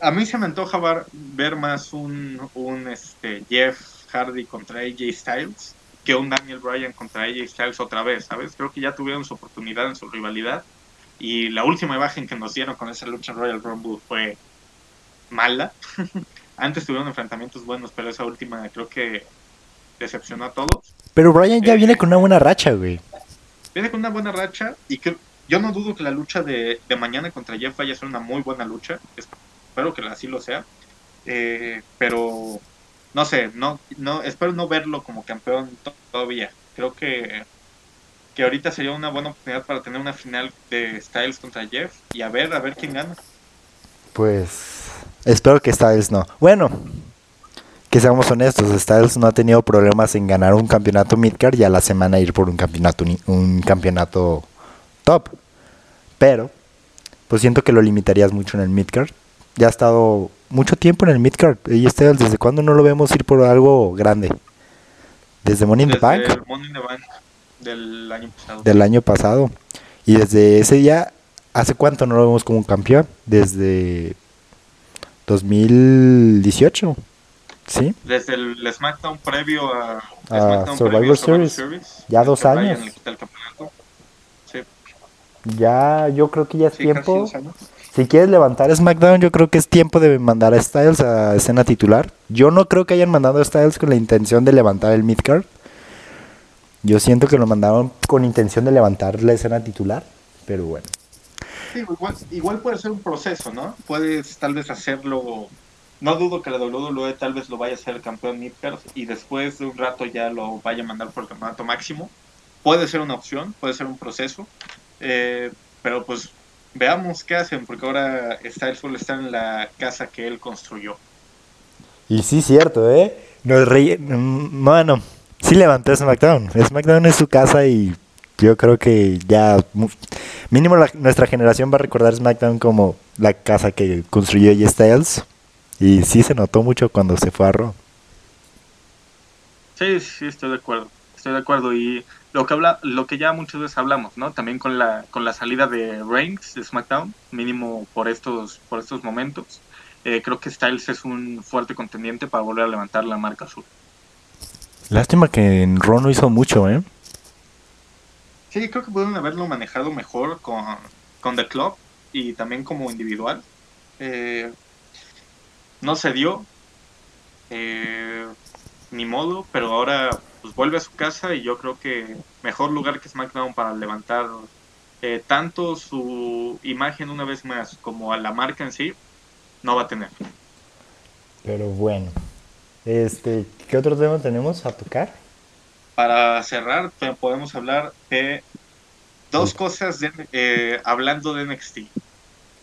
a mí se me antoja ver, más un, un este, Jeff Hardy contra AJ Styles que un Daniel Bryan contra AJ Styles otra vez, ¿sabes? Creo que ya tuvieron su oportunidad en su rivalidad y la última imagen que nos dieron con esa lucha en Royal Rumble fue mala. Antes tuvieron enfrentamientos buenos, pero esa última creo que decepcionó a todos. Pero Bryan ya viene eh, con una buena racha, güey. Viene con una buena racha y que yo no dudo que la lucha de, mañana contra Jeff vaya a ser una muy buena lucha. Espero que así lo sea. Eh, pero no sé, no, no, espero no verlo como campeón todavía. Creo que, que ahorita sería una buena oportunidad para tener una final de Styles contra Jeff y a ver, a ver quién gana. Pues espero que Styles no. Bueno, que seamos honestos, Styles no ha tenido problemas en ganar un campeonato midcard y a la semana ir por un campeonato un campeonato top. Pero pues siento que lo limitarías mucho en el midcard. Ya ha estado mucho tiempo en el midcard. Y este, ¿desde cuándo no lo vemos ir por algo grande? ¿Desde Money in the Bank? del año pasado. Del año pasado. Y desde ese día, ¿hace cuánto no lo vemos como un campeón? Desde 2018. ¿Sí? Desde el SmackDown previo a, Survivor, Series. Ya dos años. Ya, yo creo que ya es tiempo si quieres levantar SmackDown, yo creo que es tiempo de mandar a Styles a escena titular. Yo no creo que hayan mandado a Styles con la intención de levantar el midcard. Yo siento que lo mandaron con intención de levantar la escena titular, pero bueno. Sí, igual, puede ser un proceso, ¿no? Puedes tal vez hacerlo. No dudo que la WWE tal vez lo vaya a hacer campeón midcard y después de un rato ya lo vaya a mandar por el campeonato máximo. Puede ser una opción, puede ser un proceso. Eh, pero pues veamos qué hacen, porque ahora Styles solo está en la casa que él construyó. Y sí, cierto, ¿eh? Nos rey... Mm, bueno, sí levantó SmackDown. SmackDown es su casa y yo creo que ya mínimo nuestra generación va a recordar SmackDown como la casa que construyó J Styles. Y sí se notó mucho cuando se fue a Raw. Sí, sí, estoy de acuerdo. Estoy de acuerdo. Y lo que habla, lo que ya muchas veces hablamos, ¿no? También con la, con la salida de Reigns de SmackDown, mínimo por estos, por estos momentos. Eh, creo que Styles es un fuerte contendiente para volver a levantar la marca azul. Lástima que en Raw no hizo mucho, ¿eh? Sí, creo que pueden haberlo manejado mejor con, con The Club y también como individual. Eh, no se dio. Eh, ni modo, pero ahora pues vuelve a su casa y yo creo que mejor lugar que SmackDown para levantar eh, tanto su imagen una vez más como a la marca en sí, no va a tener. Pero bueno, este, ¿qué otro tema tenemos a tocar? Para cerrar, podemos hablar de dos cosas eh, hablando de NXT.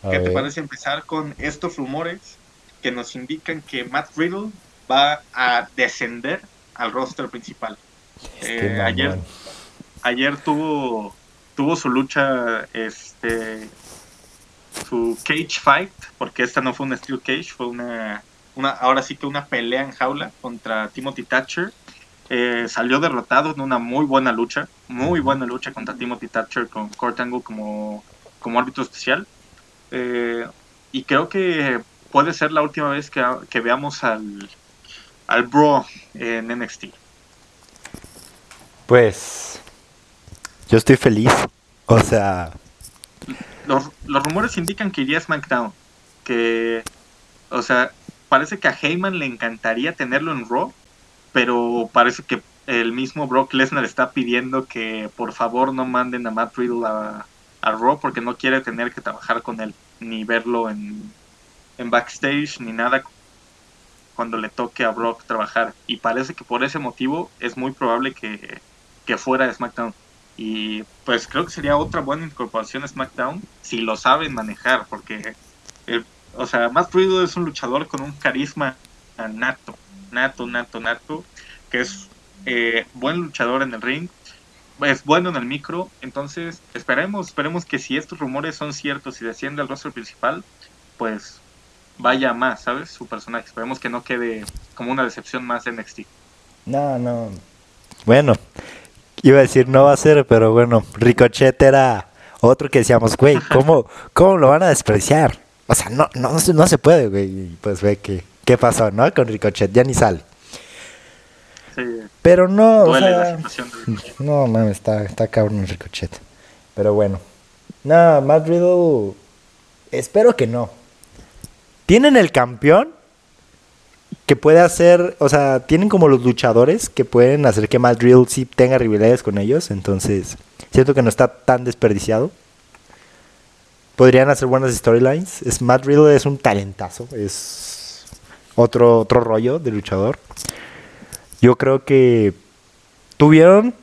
¿Qué te parece empezar con estos rumores que nos indican que Matt Riddle va a descender al roster principal? Eh, ayer, ayer tuvo, tuvo su lucha, este, su cage fight, porque esta no fue una steel cage, fue una, una ahora sí que una pelea en jaula contra Timothy Thatcher. Eh, salió derrotado en una muy buena lucha, muy buena lucha contra Timothy Thatcher con Kurt Angle como, como árbitro especial. Eh, y creo que puede ser la última vez que, que veamos al, al Bro en NXT. Pues yo estoy feliz. O sea... Los, rumores indican que iría a SmackDown. Que, o sea, parece que a Heyman le encantaría tenerlo en Raw, pero parece que el mismo Brock Lesnar está pidiendo que por favor no manden a Matt Riddle a, a Raw porque no quiere tener que trabajar con él, ni verlo en, en backstage, ni nada cuando le toque a Brock trabajar. Y parece que por ese motivo es muy probable que, que fuera de SmackDown. Y pues creo que sería otra buena incorporación a SmackDown si lo saben manejar, porque, o sea, Matt Riddle es un luchador con un carisma nato, nato, nato, nato, que es eh, buen luchador en el ring, es bueno en el micro, entonces esperemos, esperemos que si estos rumores son ciertos y desciende al rostro principal, pues vaya más, ¿sabes? Su personaje, esperemos que no quede como una decepción más de NXT. No, no. Bueno, Iba a decir no va a ser, pero bueno, Ricochet era otro que decíamos, güey, ¿cómo, ¿cómo lo van a despreciar? O sea, no, no, no se puede, güey. pues ve que, qué pasó, ¿no? Con Ricochet, ya ni sale. Pero no, o sea, no, mames, está, está cabrón Ricochet. Pero bueno. Nada, Matt Riddle, espero que no. ¿Tienen el campeón? que puede hacer, o sea, tienen como los luchadores que pueden hacer que Matt Riddle sí tenga rivalidades con ellos, entonces siento que no está tan desperdiciado. Podrían hacer buenas storylines. Es, Matt Riddle es un talentazo, es otro, otro rollo de luchador. Yo creo que tuvieron,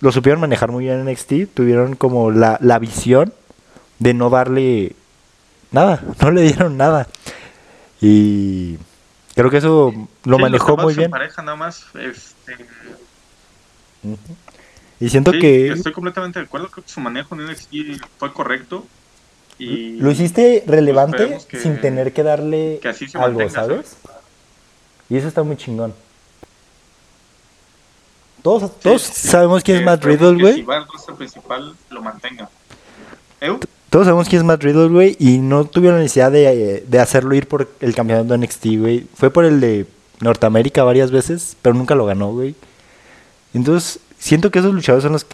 lo supieron manejar muy bien en NXT, tuvieron como la, la visión de no darle nada, no le dieron nada. Y Creo que eso lo manejó muy bien. Pareja nada más, este... Y siento que... Estoy completamente de acuerdo, creo que su manejo en NXT fue correcto. Y lo hiciste relevante sin tener que darle algo, ¿sabes? Y eso está muy chingón. Todos, todos sabemos quién es Matt Riddle, güey. Si va al principal, lo mantenga. Todos sabemos quién es Matt Riddle, güey, y no tuvieron la necesidad de, de, hacerlo ir por el campeonato de NXT, güey. Fue por el de Norteamérica varias veces, pero nunca lo ganó, güey. Entonces, siento que esos luchadores son los,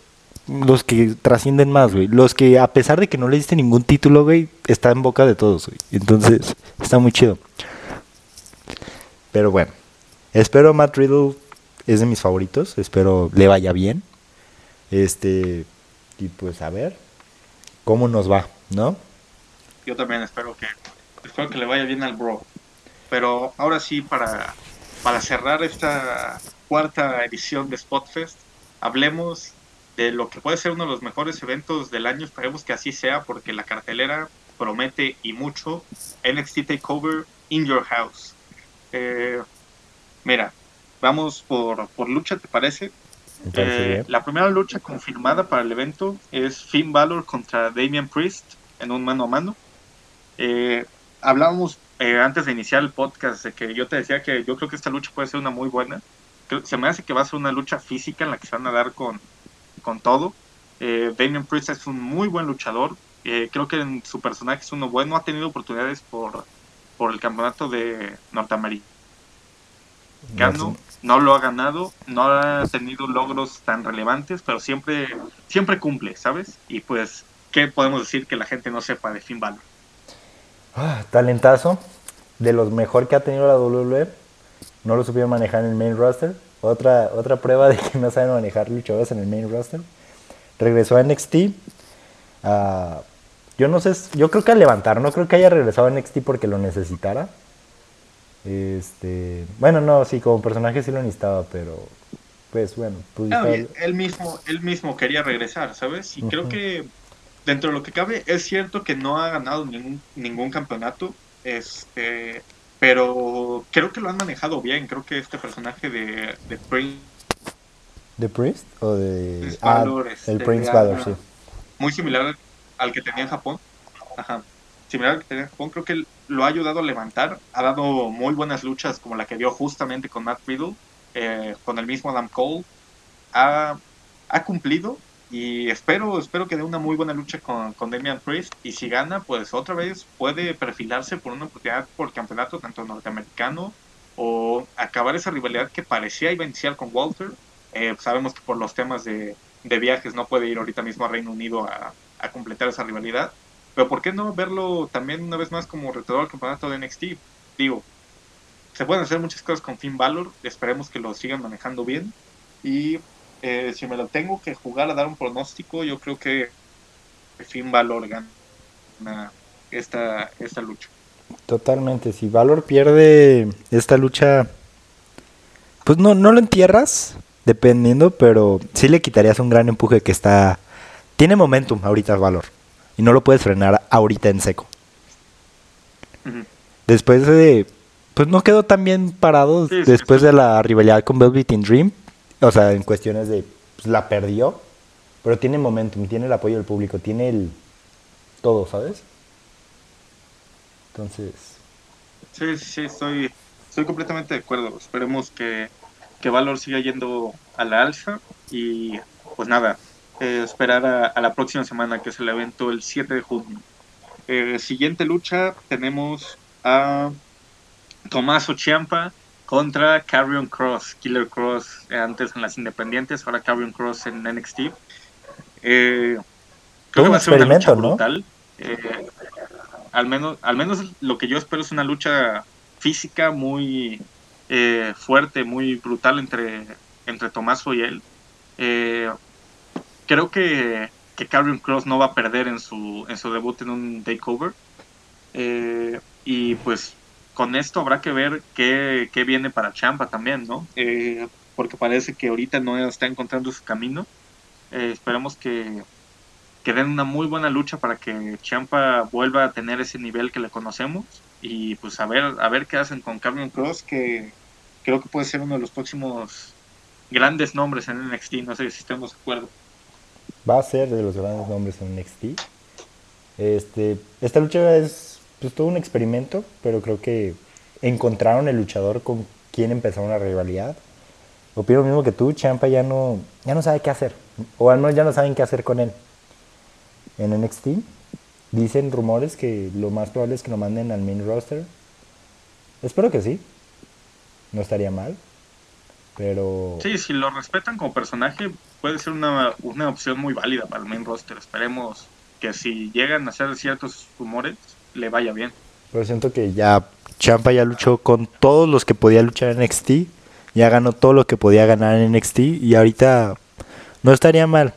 los que trascienden más, güey. Los que, a pesar de que no le diste ningún título, güey, está en boca de todos, güey. Entonces, está muy chido. Pero bueno, espero Matt Riddle es de mis favoritos. Espero le vaya bien. Este, y pues a ver, cómo nos va, ¿no? Yo también espero que, espero que le vaya bien al bro. Pero ahora sí, para, para cerrar esta cuarta edición de Spotfest, hablemos de lo que puede ser uno de los mejores eventos del año. Esperemos que así sea, porque la cartelera promete y mucho. NXT Takeover in Your House. Eh, mira, vamos por, por lucha, ¿te parece? Eh, la primera lucha confirmada para el evento es Finn Balor contra Damian Priest en un mano a mano. Eh, hablábamos eh, antes de iniciar el podcast de que yo te decía que yo creo que esta lucha puede ser una muy buena. Se me hace que va a ser una lucha física en la que se van a dar con, con todo. Damian Priest es un muy buen luchador. creo que en su personaje es uno bueno. Ha tenido oportunidades por, por el campeonato de Norteamérica no lo ha ganado, no ha tenido logros tan relevantes, pero siempre, siempre cumple, ¿sabes? Y pues, ¿qué podemos decir que la gente no sepa de Finn Balor? Ah, talentazo, de los mejor que ha tenido la WWE, no lo supieron manejar en el main roster. Otra, otra prueba de que no saben manejar luchadores en el main roster. Regresó a NXT. Ah, yo no sé, yo creo que al levantar, no creo que haya regresado a NXT porque lo necesitara este, bueno, no, sí, como personaje sí lo necesitaba, pero pues bueno. Pues ah, él, mismo, él mismo quería regresar, ¿sabes? Y creo que dentro de lo que cabe, es cierto que no ha ganado ningún, ningún campeonato, este, pero creo que lo han manejado bien. Creo que este personaje de, de Prince. ¿De Priest? ¿O de.? Ah, el Prince Valor, sí. Muy similar al que tenía en Japón. Ajá. Similar al que tenía en Japón. Creo que lo ha ayudado a levantar. Ha dado muy buenas luchas, como la que dio justamente con Matt Riddle, eh, con el mismo Adam Cole. Ha, ha cumplido y espero, espero que dé una muy buena lucha con, Damian Priest. Y si gana, pues otra vez puede perfilarse por una oportunidad por campeonato tanto norteamericano o acabar esa rivalidad que parecía iba a iniciar con Walter. Eh, sabemos que por los temas de, viajes no puede ir ahorita mismo a Reino Unido a, completar esa rivalidad. Pero ¿por qué no verlo también una vez más como retador al campeonato de NXT? Digo, se pueden hacer muchas cosas con Finn Balor. Esperemos que lo sigan manejando bien. Y eh, si me lo tengo que jugar a dar un pronóstico, yo creo que fin Valor gana esta, esta lucha. Totalmente, si Valor pierde esta lucha, pues no, no lo entierras, dependiendo, pero sí le quitarías un gran empuje que está... Tiene momentum ahorita Valor, y no lo puedes frenar ahorita en seco. Después de... Pues no quedó tan bien parado después de la rivalidad con Velvet in Dream, o sea, en cuestiones de, pues, la perdió, pero tiene momentum, tiene el apoyo del público, tiene el todo, ¿sabes? Entonces... Sí, sí, estoy, estoy completamente de acuerdo. Esperemos que, que Valor siga yendo a la alza y pues nada, eh, esperar a, la próxima semana que es el evento el 7 de junio. Eh, siguiente lucha tenemos a Tomás Chiampa contra Carrion Cross, Killer Cross eh, antes en las independientes, ahora Carrion Cross en NXT. Eh, creo que va a ser una lucha brutal. Eh, al, menos, al menos lo que yo espero es una lucha física muy fuerte, muy brutal entre, entre Tomaso y él. Creo que, que Carrion Cross no va a perder en su, en su debut en un takeover. y pues con esto habrá que ver qué, viene para Champa también, ¿no? Eh, porque parece que ahorita no está encontrando su camino. Eh, esperemos que, que, den una muy buena lucha para que Champa vuelva a tener ese nivel que le conocemos y pues a ver, a ver qué hacen con Carmen Cross, que creo que puede ser uno de los próximos grandes nombres en NXT, no sé si estemos de acuerdo. Va a ser de los grandes nombres en NXT. Este, esta lucha es pues todo un experimento, pero creo que encontraron el luchador con quien empezaron una rivalidad. Opino lo mismo que tú, Champa ya no, ya no sabe qué hacer, o al menos ya no saben qué hacer con él. En NXT dicen rumores que lo más probable es que lo manden al main roster. Espero que sí, no estaría mal, pero... Sí, si lo respetan como personaje, puede ser una, una opción muy válida para el main roster. Esperemos que si llegan a hacer ciertos rumores, le vaya bien. Pero siento que ya Champa ya luchó con todos los que podía luchar en NXT, ya ganó todo lo que podía ganar en NXT y ahorita no estaría mal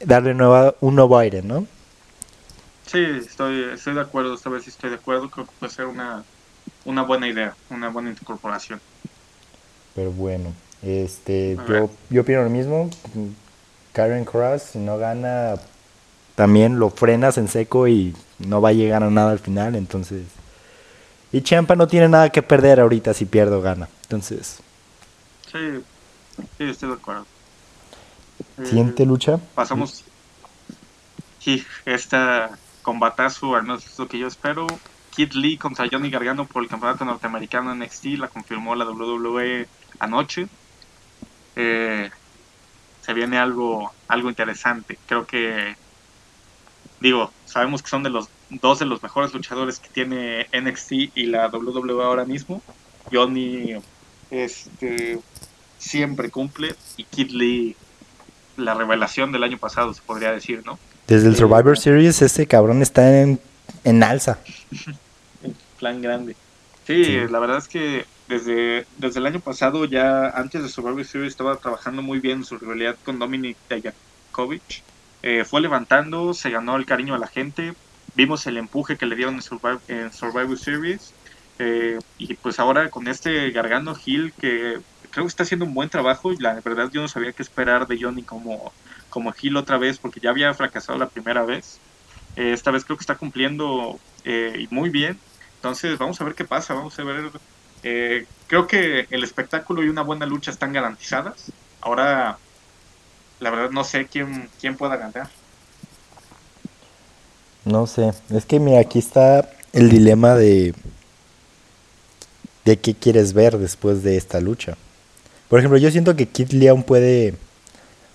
darle nueva, un nuevo aire, ¿no? Sí, estoy, estoy de acuerdo, esta vez sí estoy de acuerdo, creo que puede ser una, una buena idea, una buena incorporación. Pero bueno, este, yo, yo opino lo mismo, Karen Cross, si no gana, también lo frenas en seco y no va a llegar a nada al final, entonces... Y Champa no tiene nada que perder ahorita si pierde o gana, entonces... Sí, sí, estoy de acuerdo. Siguiente eh, lucha. Pasamos... Sí, esta combatazo, al menos es lo que yo espero. Kid Lee contra Johnny Gargano por el campeonato norteamericano NXT, la confirmó la WWE anoche. Eh, se viene algo, algo interesante. Creo que digo, sabemos que son de los dos de los mejores luchadores que tiene NXT y la WWE ahora mismo. Johnny este, siempre cumple y Kid Lee la revelación del año pasado, se podría decir, ¿no? Desde el eh, Survivor Series este cabrón está en, en alza. plan grande. Sí, la verdad es que desde, desde el año pasado, ya antes de Survivor Series, estaba trabajando muy bien su rivalidad con Dominic Dijakovic eh, fue levantando, se ganó el cariño de la gente, vimos el empuje que le dieron en Survivor, Series, eh, y pues ahora con este Gargano Hill que creo que está haciendo un buen trabajo y la verdad yo no sabía qué esperar de Johnny como, como Gil otra vez porque ya había fracasado la primera vez. Eh, esta vez creo que está cumpliendo eh, muy bien. Entonces vamos a ver qué pasa, vamos a ver. Eh, creo que el espectáculo y una buena lucha están garantizadas. Ahora, la verdad no sé quién, quién pueda ganar. No sé, es que mira, aquí está el dilema de de qué quieres ver después de esta lucha. Por ejemplo, yo siento que Kid Lee aún puede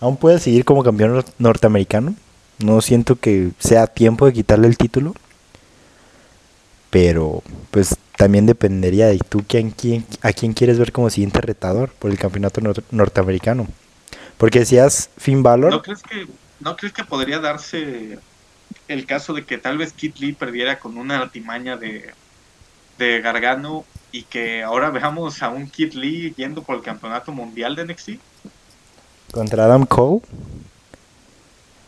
aún puede seguir como campeón norteamericano. No siento que sea tiempo de quitarle el título. Pero pues también dependería de tú quién, quién, a quién quieres ver como siguiente retador por el campeonato norteamericano. Porque decías Finn Balor. ¿No crees que no crees que podría darse el caso de que tal vez Kid Lee perdiera con una artimaña de, de Gargano y que ahora veamos a un Kid Lee yendo por el campeonato mundial de NXT. Contra Adam Cole.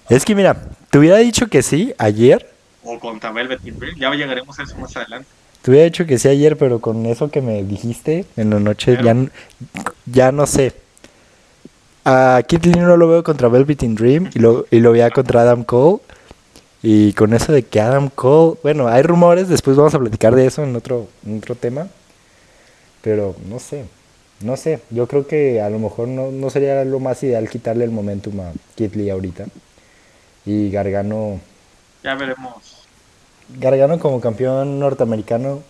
Es que mira, te hubiera dicho que sí ayer. O contra Velvet Dream, ya llegaremos a eso más adelante. Te hubiera dicho que sí ayer, pero con eso que me dijiste en la noche, ya, ya no sé. A Kid Lee no lo veo contra Velvet Dream y lo, y lo veía contra Adam Cole. Y con eso de que Adam Cole, bueno, hay rumores, después vamos a platicar de eso en otro, en otro tema. Pero no sé, no sé, yo creo que a lo mejor no, sería lo más ideal quitarle el momentum a Kid Lee ahorita. Y Gargano... Ya veremos. Gargano como campeón norteamericano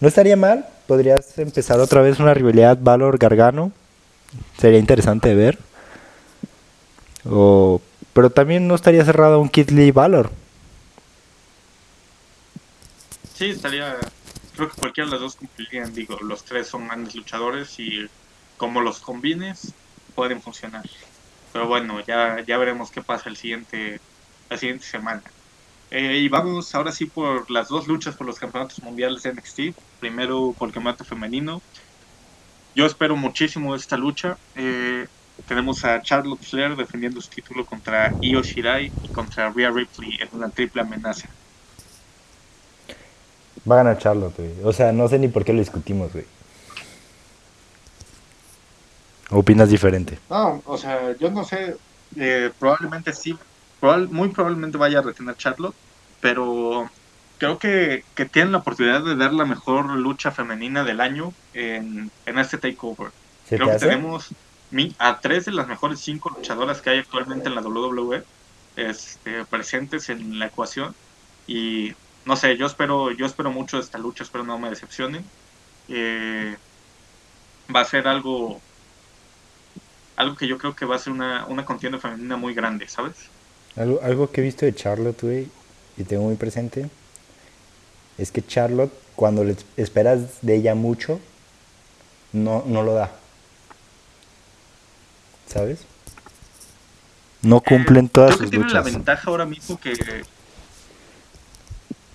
no estaría mal. Podrías empezar otra vez una rivalidad Valor-Gargano. Sería interesante ver. O, pero también no estaría cerrado un Kid Lee Valor. Sí, estaría, creo que cualquiera de los dos cumplirían, digo, los tres son grandes luchadores y como los combines pueden funcionar. Pero bueno, ya, ya veremos qué pasa el siguiente, la siguiente semana. Eh, y vamos ahora sí por las dos luchas por los campeonatos mundiales de NXT. Primero por el campeonato femenino. Yo espero muchísimo esta lucha. Eh, tenemos a Charlotte Flair defendiendo su título contra Io Shirai y contra Rhea Ripley en una triple amenaza. Va a ganar Charlotte, güey. O sea, no sé ni por qué lo discutimos, güey. ¿Opinas diferente? No, o sea, yo no sé. Eh, probablemente sí. Muy probablemente vaya a retener Charlotte. Pero creo que, que, tienen la oportunidad de dar la mejor lucha femenina del año en, en este takeover. Creo que tenemos a tres de las mejores cinco luchadoras que hay actualmente en la WWE este, presentes en la ecuación. Y no sé, yo espero, yo espero mucho de esta lucha, espero no me decepcionen. Eh, va a ser algo, algo que yo creo que va a ser una, una contienda femenina muy grande, ¿sabes? Algo, algo que he visto de Charlotte, güey, y tengo muy presente, es que Charlotte, cuando le esperas de ella mucho, no, no lo da. ¿Sabes? No cumplen eh, todas sus tiene la ventaja ahora mismo que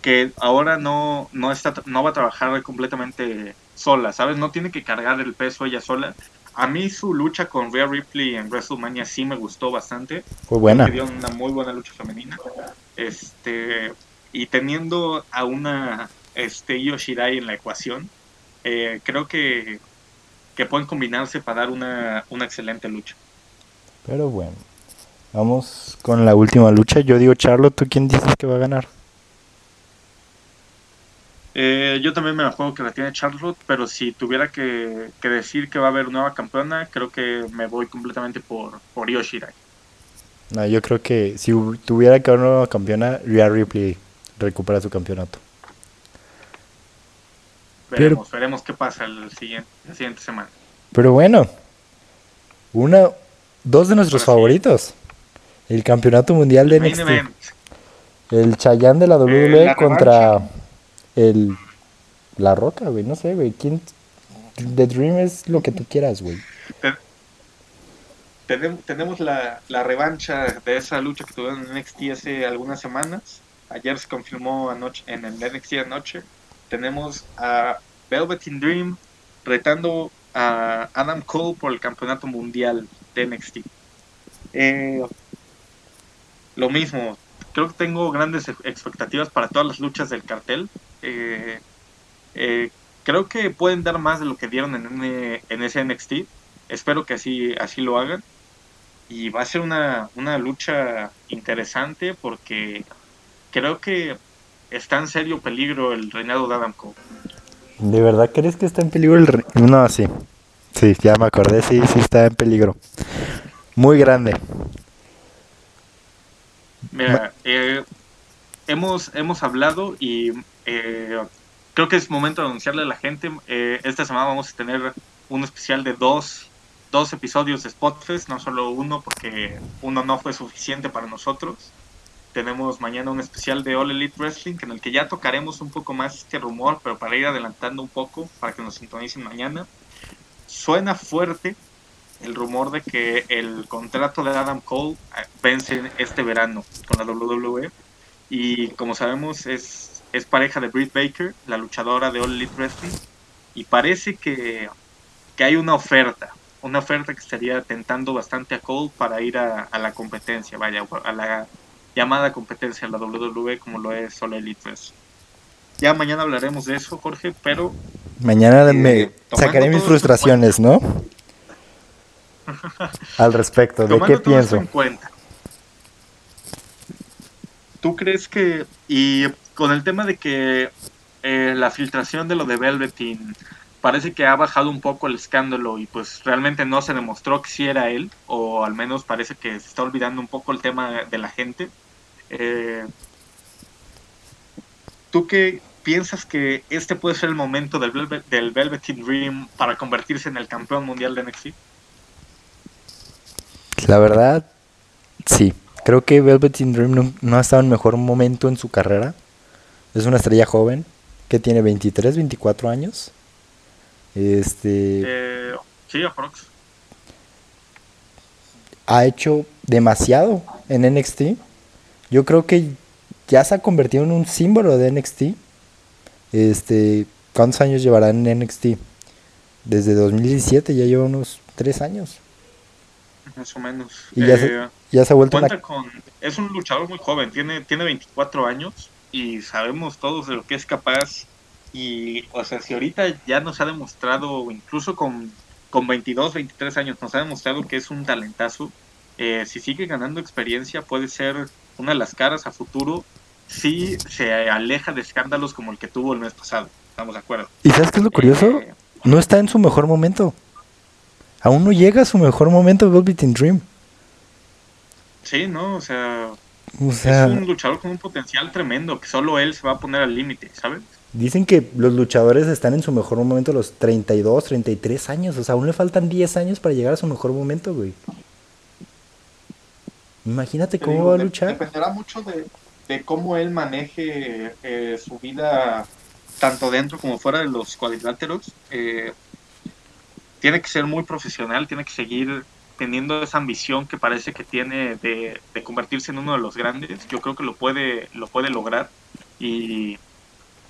que ahora no, no, está, no va a trabajar completamente sola, ¿sabes? No tiene que cargar el peso ella sola. A mí su lucha con Rhea Ripley en WrestleMania sí me gustó bastante. Fue buena. Dio una muy buena lucha femenina. Este, y teniendo a una este, Io Shirai en la ecuación, eh, creo que, que pueden combinarse para dar una, una excelente lucha. Pero bueno, vamos con la última lucha. Yo digo Charlotte, ¿tú quién dices que va a ganar? Eh, yo también me la juego que la tiene Charlotte, pero si tuviera que, decir que va a haber nueva campeona, creo que me voy completamente por, por Yoshirai. No, yo creo que si tuviera que haber nueva campeona, Rhea Ripley recupera su campeonato. Veremos, veremos qué pasa el siguiente, la siguiente semana. Pero bueno, una, dos de nuestros favoritos. El campeonato mundial de NXT. El Chayanne de la WWE eh, contra el la roca, güey, no sé, güey, quién The Dream es lo que tú quieras, güey. Tenemos la, la, revancha de esa lucha que tuvieron en NXT hace algunas semanas. Ayer se confirmó anoche en el NXT anoche. Tenemos a Velveteen Dream retando a Adam Cole por el campeonato mundial de NXT. Eh, lo mismo, creo que tengo grandes expectativas para todas las luchas del cartel. Eh, eh, creo que pueden dar más de lo que dieron en, en ese NXT. espero que así, así lo hagan. Y va a ser una, una lucha interesante porque creo que está en serio peligro el reinado de Adam Cole. ¿De verdad crees que está en peligro el reinado? No, sí. Sí, ya me acordé, sí, sí está en peligro. Muy grande. Mira, eh, hemos, hemos hablado y eh, creo que es momento de anunciarle a la gente. Eh, esta semana vamos a tener un especial de dos, dos episodios de Spotfest, no solo uno, porque uno no fue suficiente para nosotros. Tenemos mañana un especial de All Elite Wrestling en el que ya tocaremos un poco más este rumor, pero para ir adelantando un poco, para que nos sintonicen mañana. Suena fuerte el rumor de que el contrato de Adam Cole eh, vence este verano con la WWE. Y como sabemos, es, es pareja de Britt Baker, la luchadora de All Elite Wrestling. Y parece que, que hay una oferta, una oferta que estaría tentando bastante a Cole para ir a, a la competencia, vaya, a la llamada competencia, la WWE, como lo es All Elite Wrestling. Ya mañana hablaremos de eso, Jorge, pero... Mañana eh, me sacaré mis frustraciones, ¿no? Al respecto, ¿de qué pienso? En cuenta, ¿Tú crees que, y con el tema de que eh, la filtración de lo de Velveteen parece que ha bajado un poco el escándalo y pues realmente no se demostró que sí era él, o al menos parece que se está olvidando un poco el tema de la gente. Eh, ¿Tú qué piensas que este puede ser el momento del, del Velveteen Dream para convertirse en el campeón mundial de NXT? La verdad, sí. Creo que Velveteen Dream no, ha estado en mejor momento en su carrera. Es una estrella joven que tiene 23, 24 años. Este. Eh, sí, aprox. Ha hecho demasiado en NXT. Yo creo que ya se ha convertido en un símbolo de NXT. Este, ¿cuántos años llevará en NXT? Desde 2017 ya lleva unos 3 años más o menos. Y ya, se, eh, ya se ha vuelto con, Es un luchador muy joven, tiene, tiene 24 años y sabemos todos de lo que es capaz. Y, o sea, si ahorita ya nos ha demostrado, incluso con, con 22, 23 años, nos ha demostrado que es un talentazo, eh, si sigue ganando experiencia, puede ser una de las caras a futuro si se aleja de escándalos como el que tuvo el mes pasado. Estamos de acuerdo. ¿Y sabes qué es lo curioso? Eh, no está en su mejor momento aún no llega a su mejor momento Velvet Dream. Sí, ¿no? O sea, es un luchador con un potencial tremendo que solo él se va a poner al límite, ¿sabes? Dicen que los luchadores están en su mejor momento a los 32, 33 años. O sea, aún le faltan 10 años para llegar a su mejor momento, güey. Imagínate cómo va a luchar. Dependerá mucho de, cómo él maneje eh, su vida, tanto dentro como fuera de los cuadriláteros. Eh, tiene que ser muy profesional, tiene que seguir teniendo esa ambición que parece que tiene de, convertirse en uno de los grandes. Yo creo que lo puede, lo puede lograr y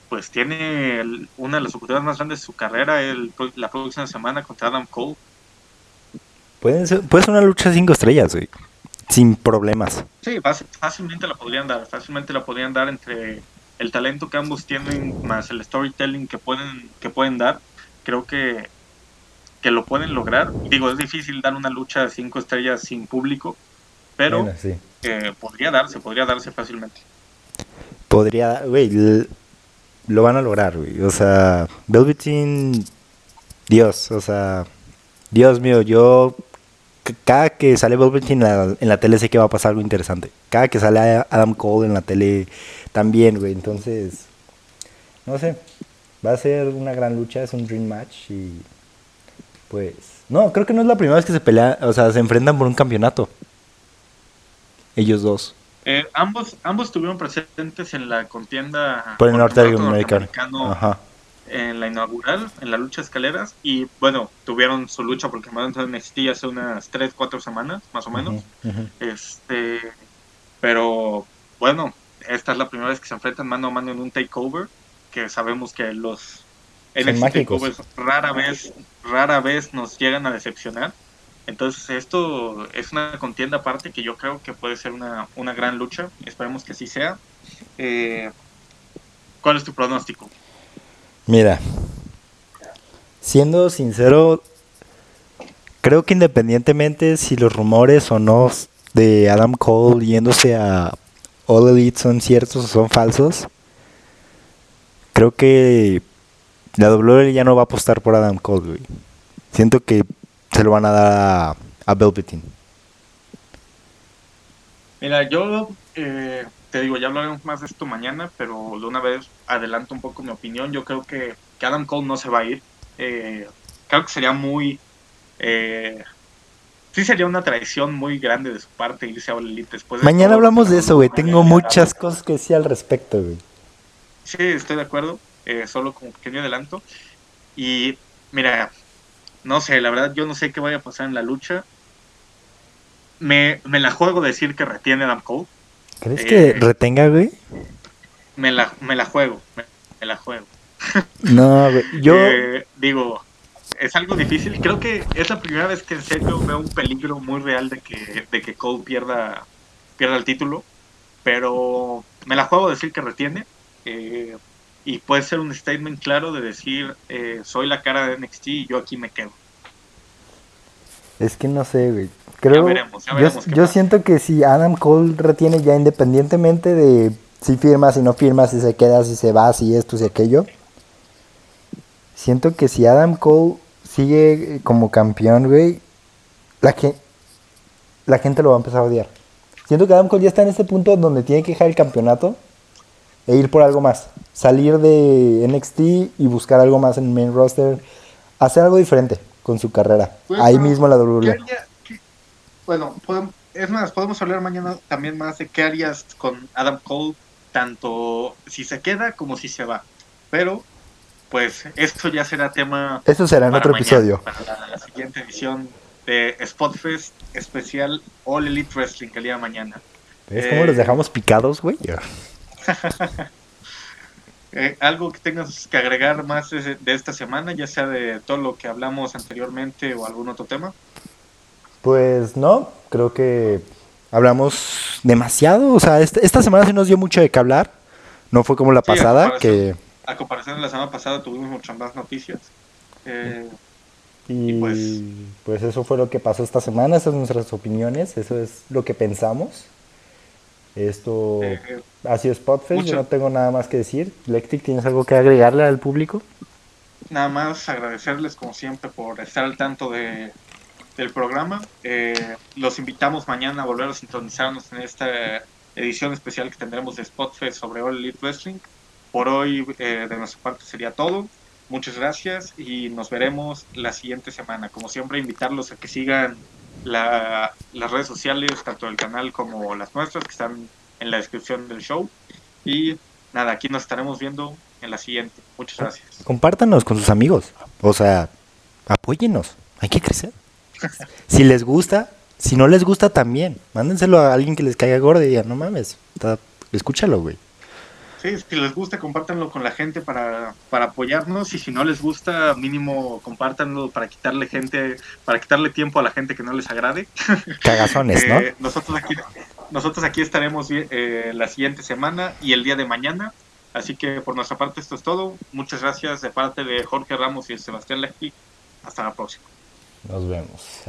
pues tiene una de las oportunidades más grandes de su carrera el, la próxima semana contra Adam Cole. Puede ser, puede ser una lucha de cinco estrellas, güey. Sin problemas. Sí, fácilmente la podrían dar. Fácilmente la podrían dar entre el talento que ambos tienen más el storytelling que pueden, que pueden dar. Creo que que lo pueden lograr. Digo, es difícil dar una lucha de cinco estrellas sin público, pero podría darse, podría darse fácilmente. Podría, güey, lo van a lograr, güey. O sea, Velveteen, Dios, o sea, Dios mío, yo cada que sale Velveteen en la, en la tele sé que va a pasar algo interesante. Cada que sale Adam Cole en la tele también, güey. Entonces, no sé, va a ser una gran lucha, es un dream match y pues. No, creo que no es la primera vez que se pelean, o sea, se enfrentan por un campeonato. Ellos dos. Eh, ambos, ambos estuvieron presentes en la contienda por el norteamericano. En la inaugural, en la lucha de escaleras. Y bueno, tuvieron su lucha porque el campeonato de NXT hace unas 3, 4 semanas, más o menos. Este. Pero bueno, esta es la primera vez que se enfrentan mano a mano en un takeover. Que sabemos que los en pues, rara vez, rara vez nos llegan a decepcionar. Entonces esto es una contienda aparte que yo creo que puede ser una, una gran lucha. Esperemos que así sea. Eh, ¿Cuál es tu pronóstico? Mira, siendo sincero, creo que independientemente si los rumores o no de Adam Cole yéndose a All Elite son ciertos o son falsos, creo que la WWE ya no va a apostar por Adam Cole, güey. Siento que se lo van a dar a, a Velveteen. Mira, yo eh, te digo, ya hablaremos más de esto mañana, pero de una vez adelanto un poco mi opinión. Yo creo que, que Adam Cole no se va a ir. Eh, creo que sería muy... Eh, sí sería una traición muy grande de su parte irse a All Elite después de Mañana todo hablamos de eso, güey. Tengo muchas cosas que decir al respecto, güey. Sí, estoy de acuerdo. Eh, solo como pequeño adelanto. Y mira, no sé, la verdad yo no sé qué vaya a pasar en la lucha. Me, me la juego de decir que retiene Adam Cole. ¿Crees Eh, que retenga, güey? Me la, me la juego. Me, me la juego. No, güey. Yo, Eh, digo, es algo difícil. Creo que es la primera vez que en serio veo un peligro muy real de que, de que Cole pierda, pierda el título. Pero me la juego decir que retiene. eh, y puede ser un statement claro de decir, eh, soy la cara de NXT y yo aquí me quedo. es que no sé, güey. Creo, veremos, ya veremos yo siento que si Adam Cole retiene ya independientemente de si firma, si no firma, si se queda, si se va, si esto, si aquello. Siento que si Adam Cole sigue eh, como campeón, güey, la, que, la gente lo va a empezar a odiar. Siento que Adam Cole ya está en este punto donde tiene que dejar el campeonato e ir por algo más. Salir de NXT y buscar algo más en el main roster. Hacer algo diferente con su carrera. Pues, Ahí mismo en la ¿Qué WWE. Bueno, podem- es más, podemos hablar mañana también más de qué harías con Adam Cole, tanto si se queda como si se va. Pero, pues, esto ya será tema Eso será en otro mañana, episodio. Para la, la siguiente edición de Spotfest especial All Elite Wrestling el día de mañana. ¿Ves cómo Eh, los dejamos picados, güey? Eh, algo que tengas que agregar más de, de esta semana, ya sea de todo lo que hablamos anteriormente o algún otro tema. Pues no, creo que hablamos demasiado. O sea, esta, esta semana sí nos dio mucho de qué hablar. No fue como la Sí, a pasada, comparación. que... A comparación de la semana pasada tuvimos muchas más noticias. Eh, Y, Y pues... pues- eso fue lo que pasó esta semana, esas son nuestras opiniones, eso es lo que pensamos. Esto eh, ha sido Spotfest, mucho- yo no tengo nada más que decir. Lectic, ¿tienes algo que agregarle al público? nada más agradecerles como siempre por estar al tanto de, del programa. Eh, los invitamos mañana a volver a sintonizarnos en esta edición especial que tendremos de Spotfest sobre All Elite Wrestling. Por hoy eh, de nuestra parte sería todo. Muchas gracias y nos veremos la siguiente semana. Como siempre, invitarlos a que sigan la- las redes sociales, tanto del canal como las nuestras, que están en la descripción del show. Y nada, aquí nos estaremos viendo en la siguiente. Muchas gracias. Compártanos con sus amigos. O sea, apóyennos. Hay que crecer. Si les gusta, si no les gusta también, mándenselo a alguien que les caiga gordo y digan, no mames, escúchalo, güey. Sí, si les gusta, compártanlo con la gente para, para apoyarnos y si no les gusta, mínimo compártanlo para quitarle gente, para quitarle tiempo a la gente que no les agrade. Cagazones, ¿no? Eh, nosotros aquí, nosotros aquí estaremos eh, la siguiente semana y el día de mañana. Así que por nuestra parte esto es todo. Muchas gracias de parte de Jorge Ramos y Sebastián Lechty. Hasta la próxima. Nos vemos.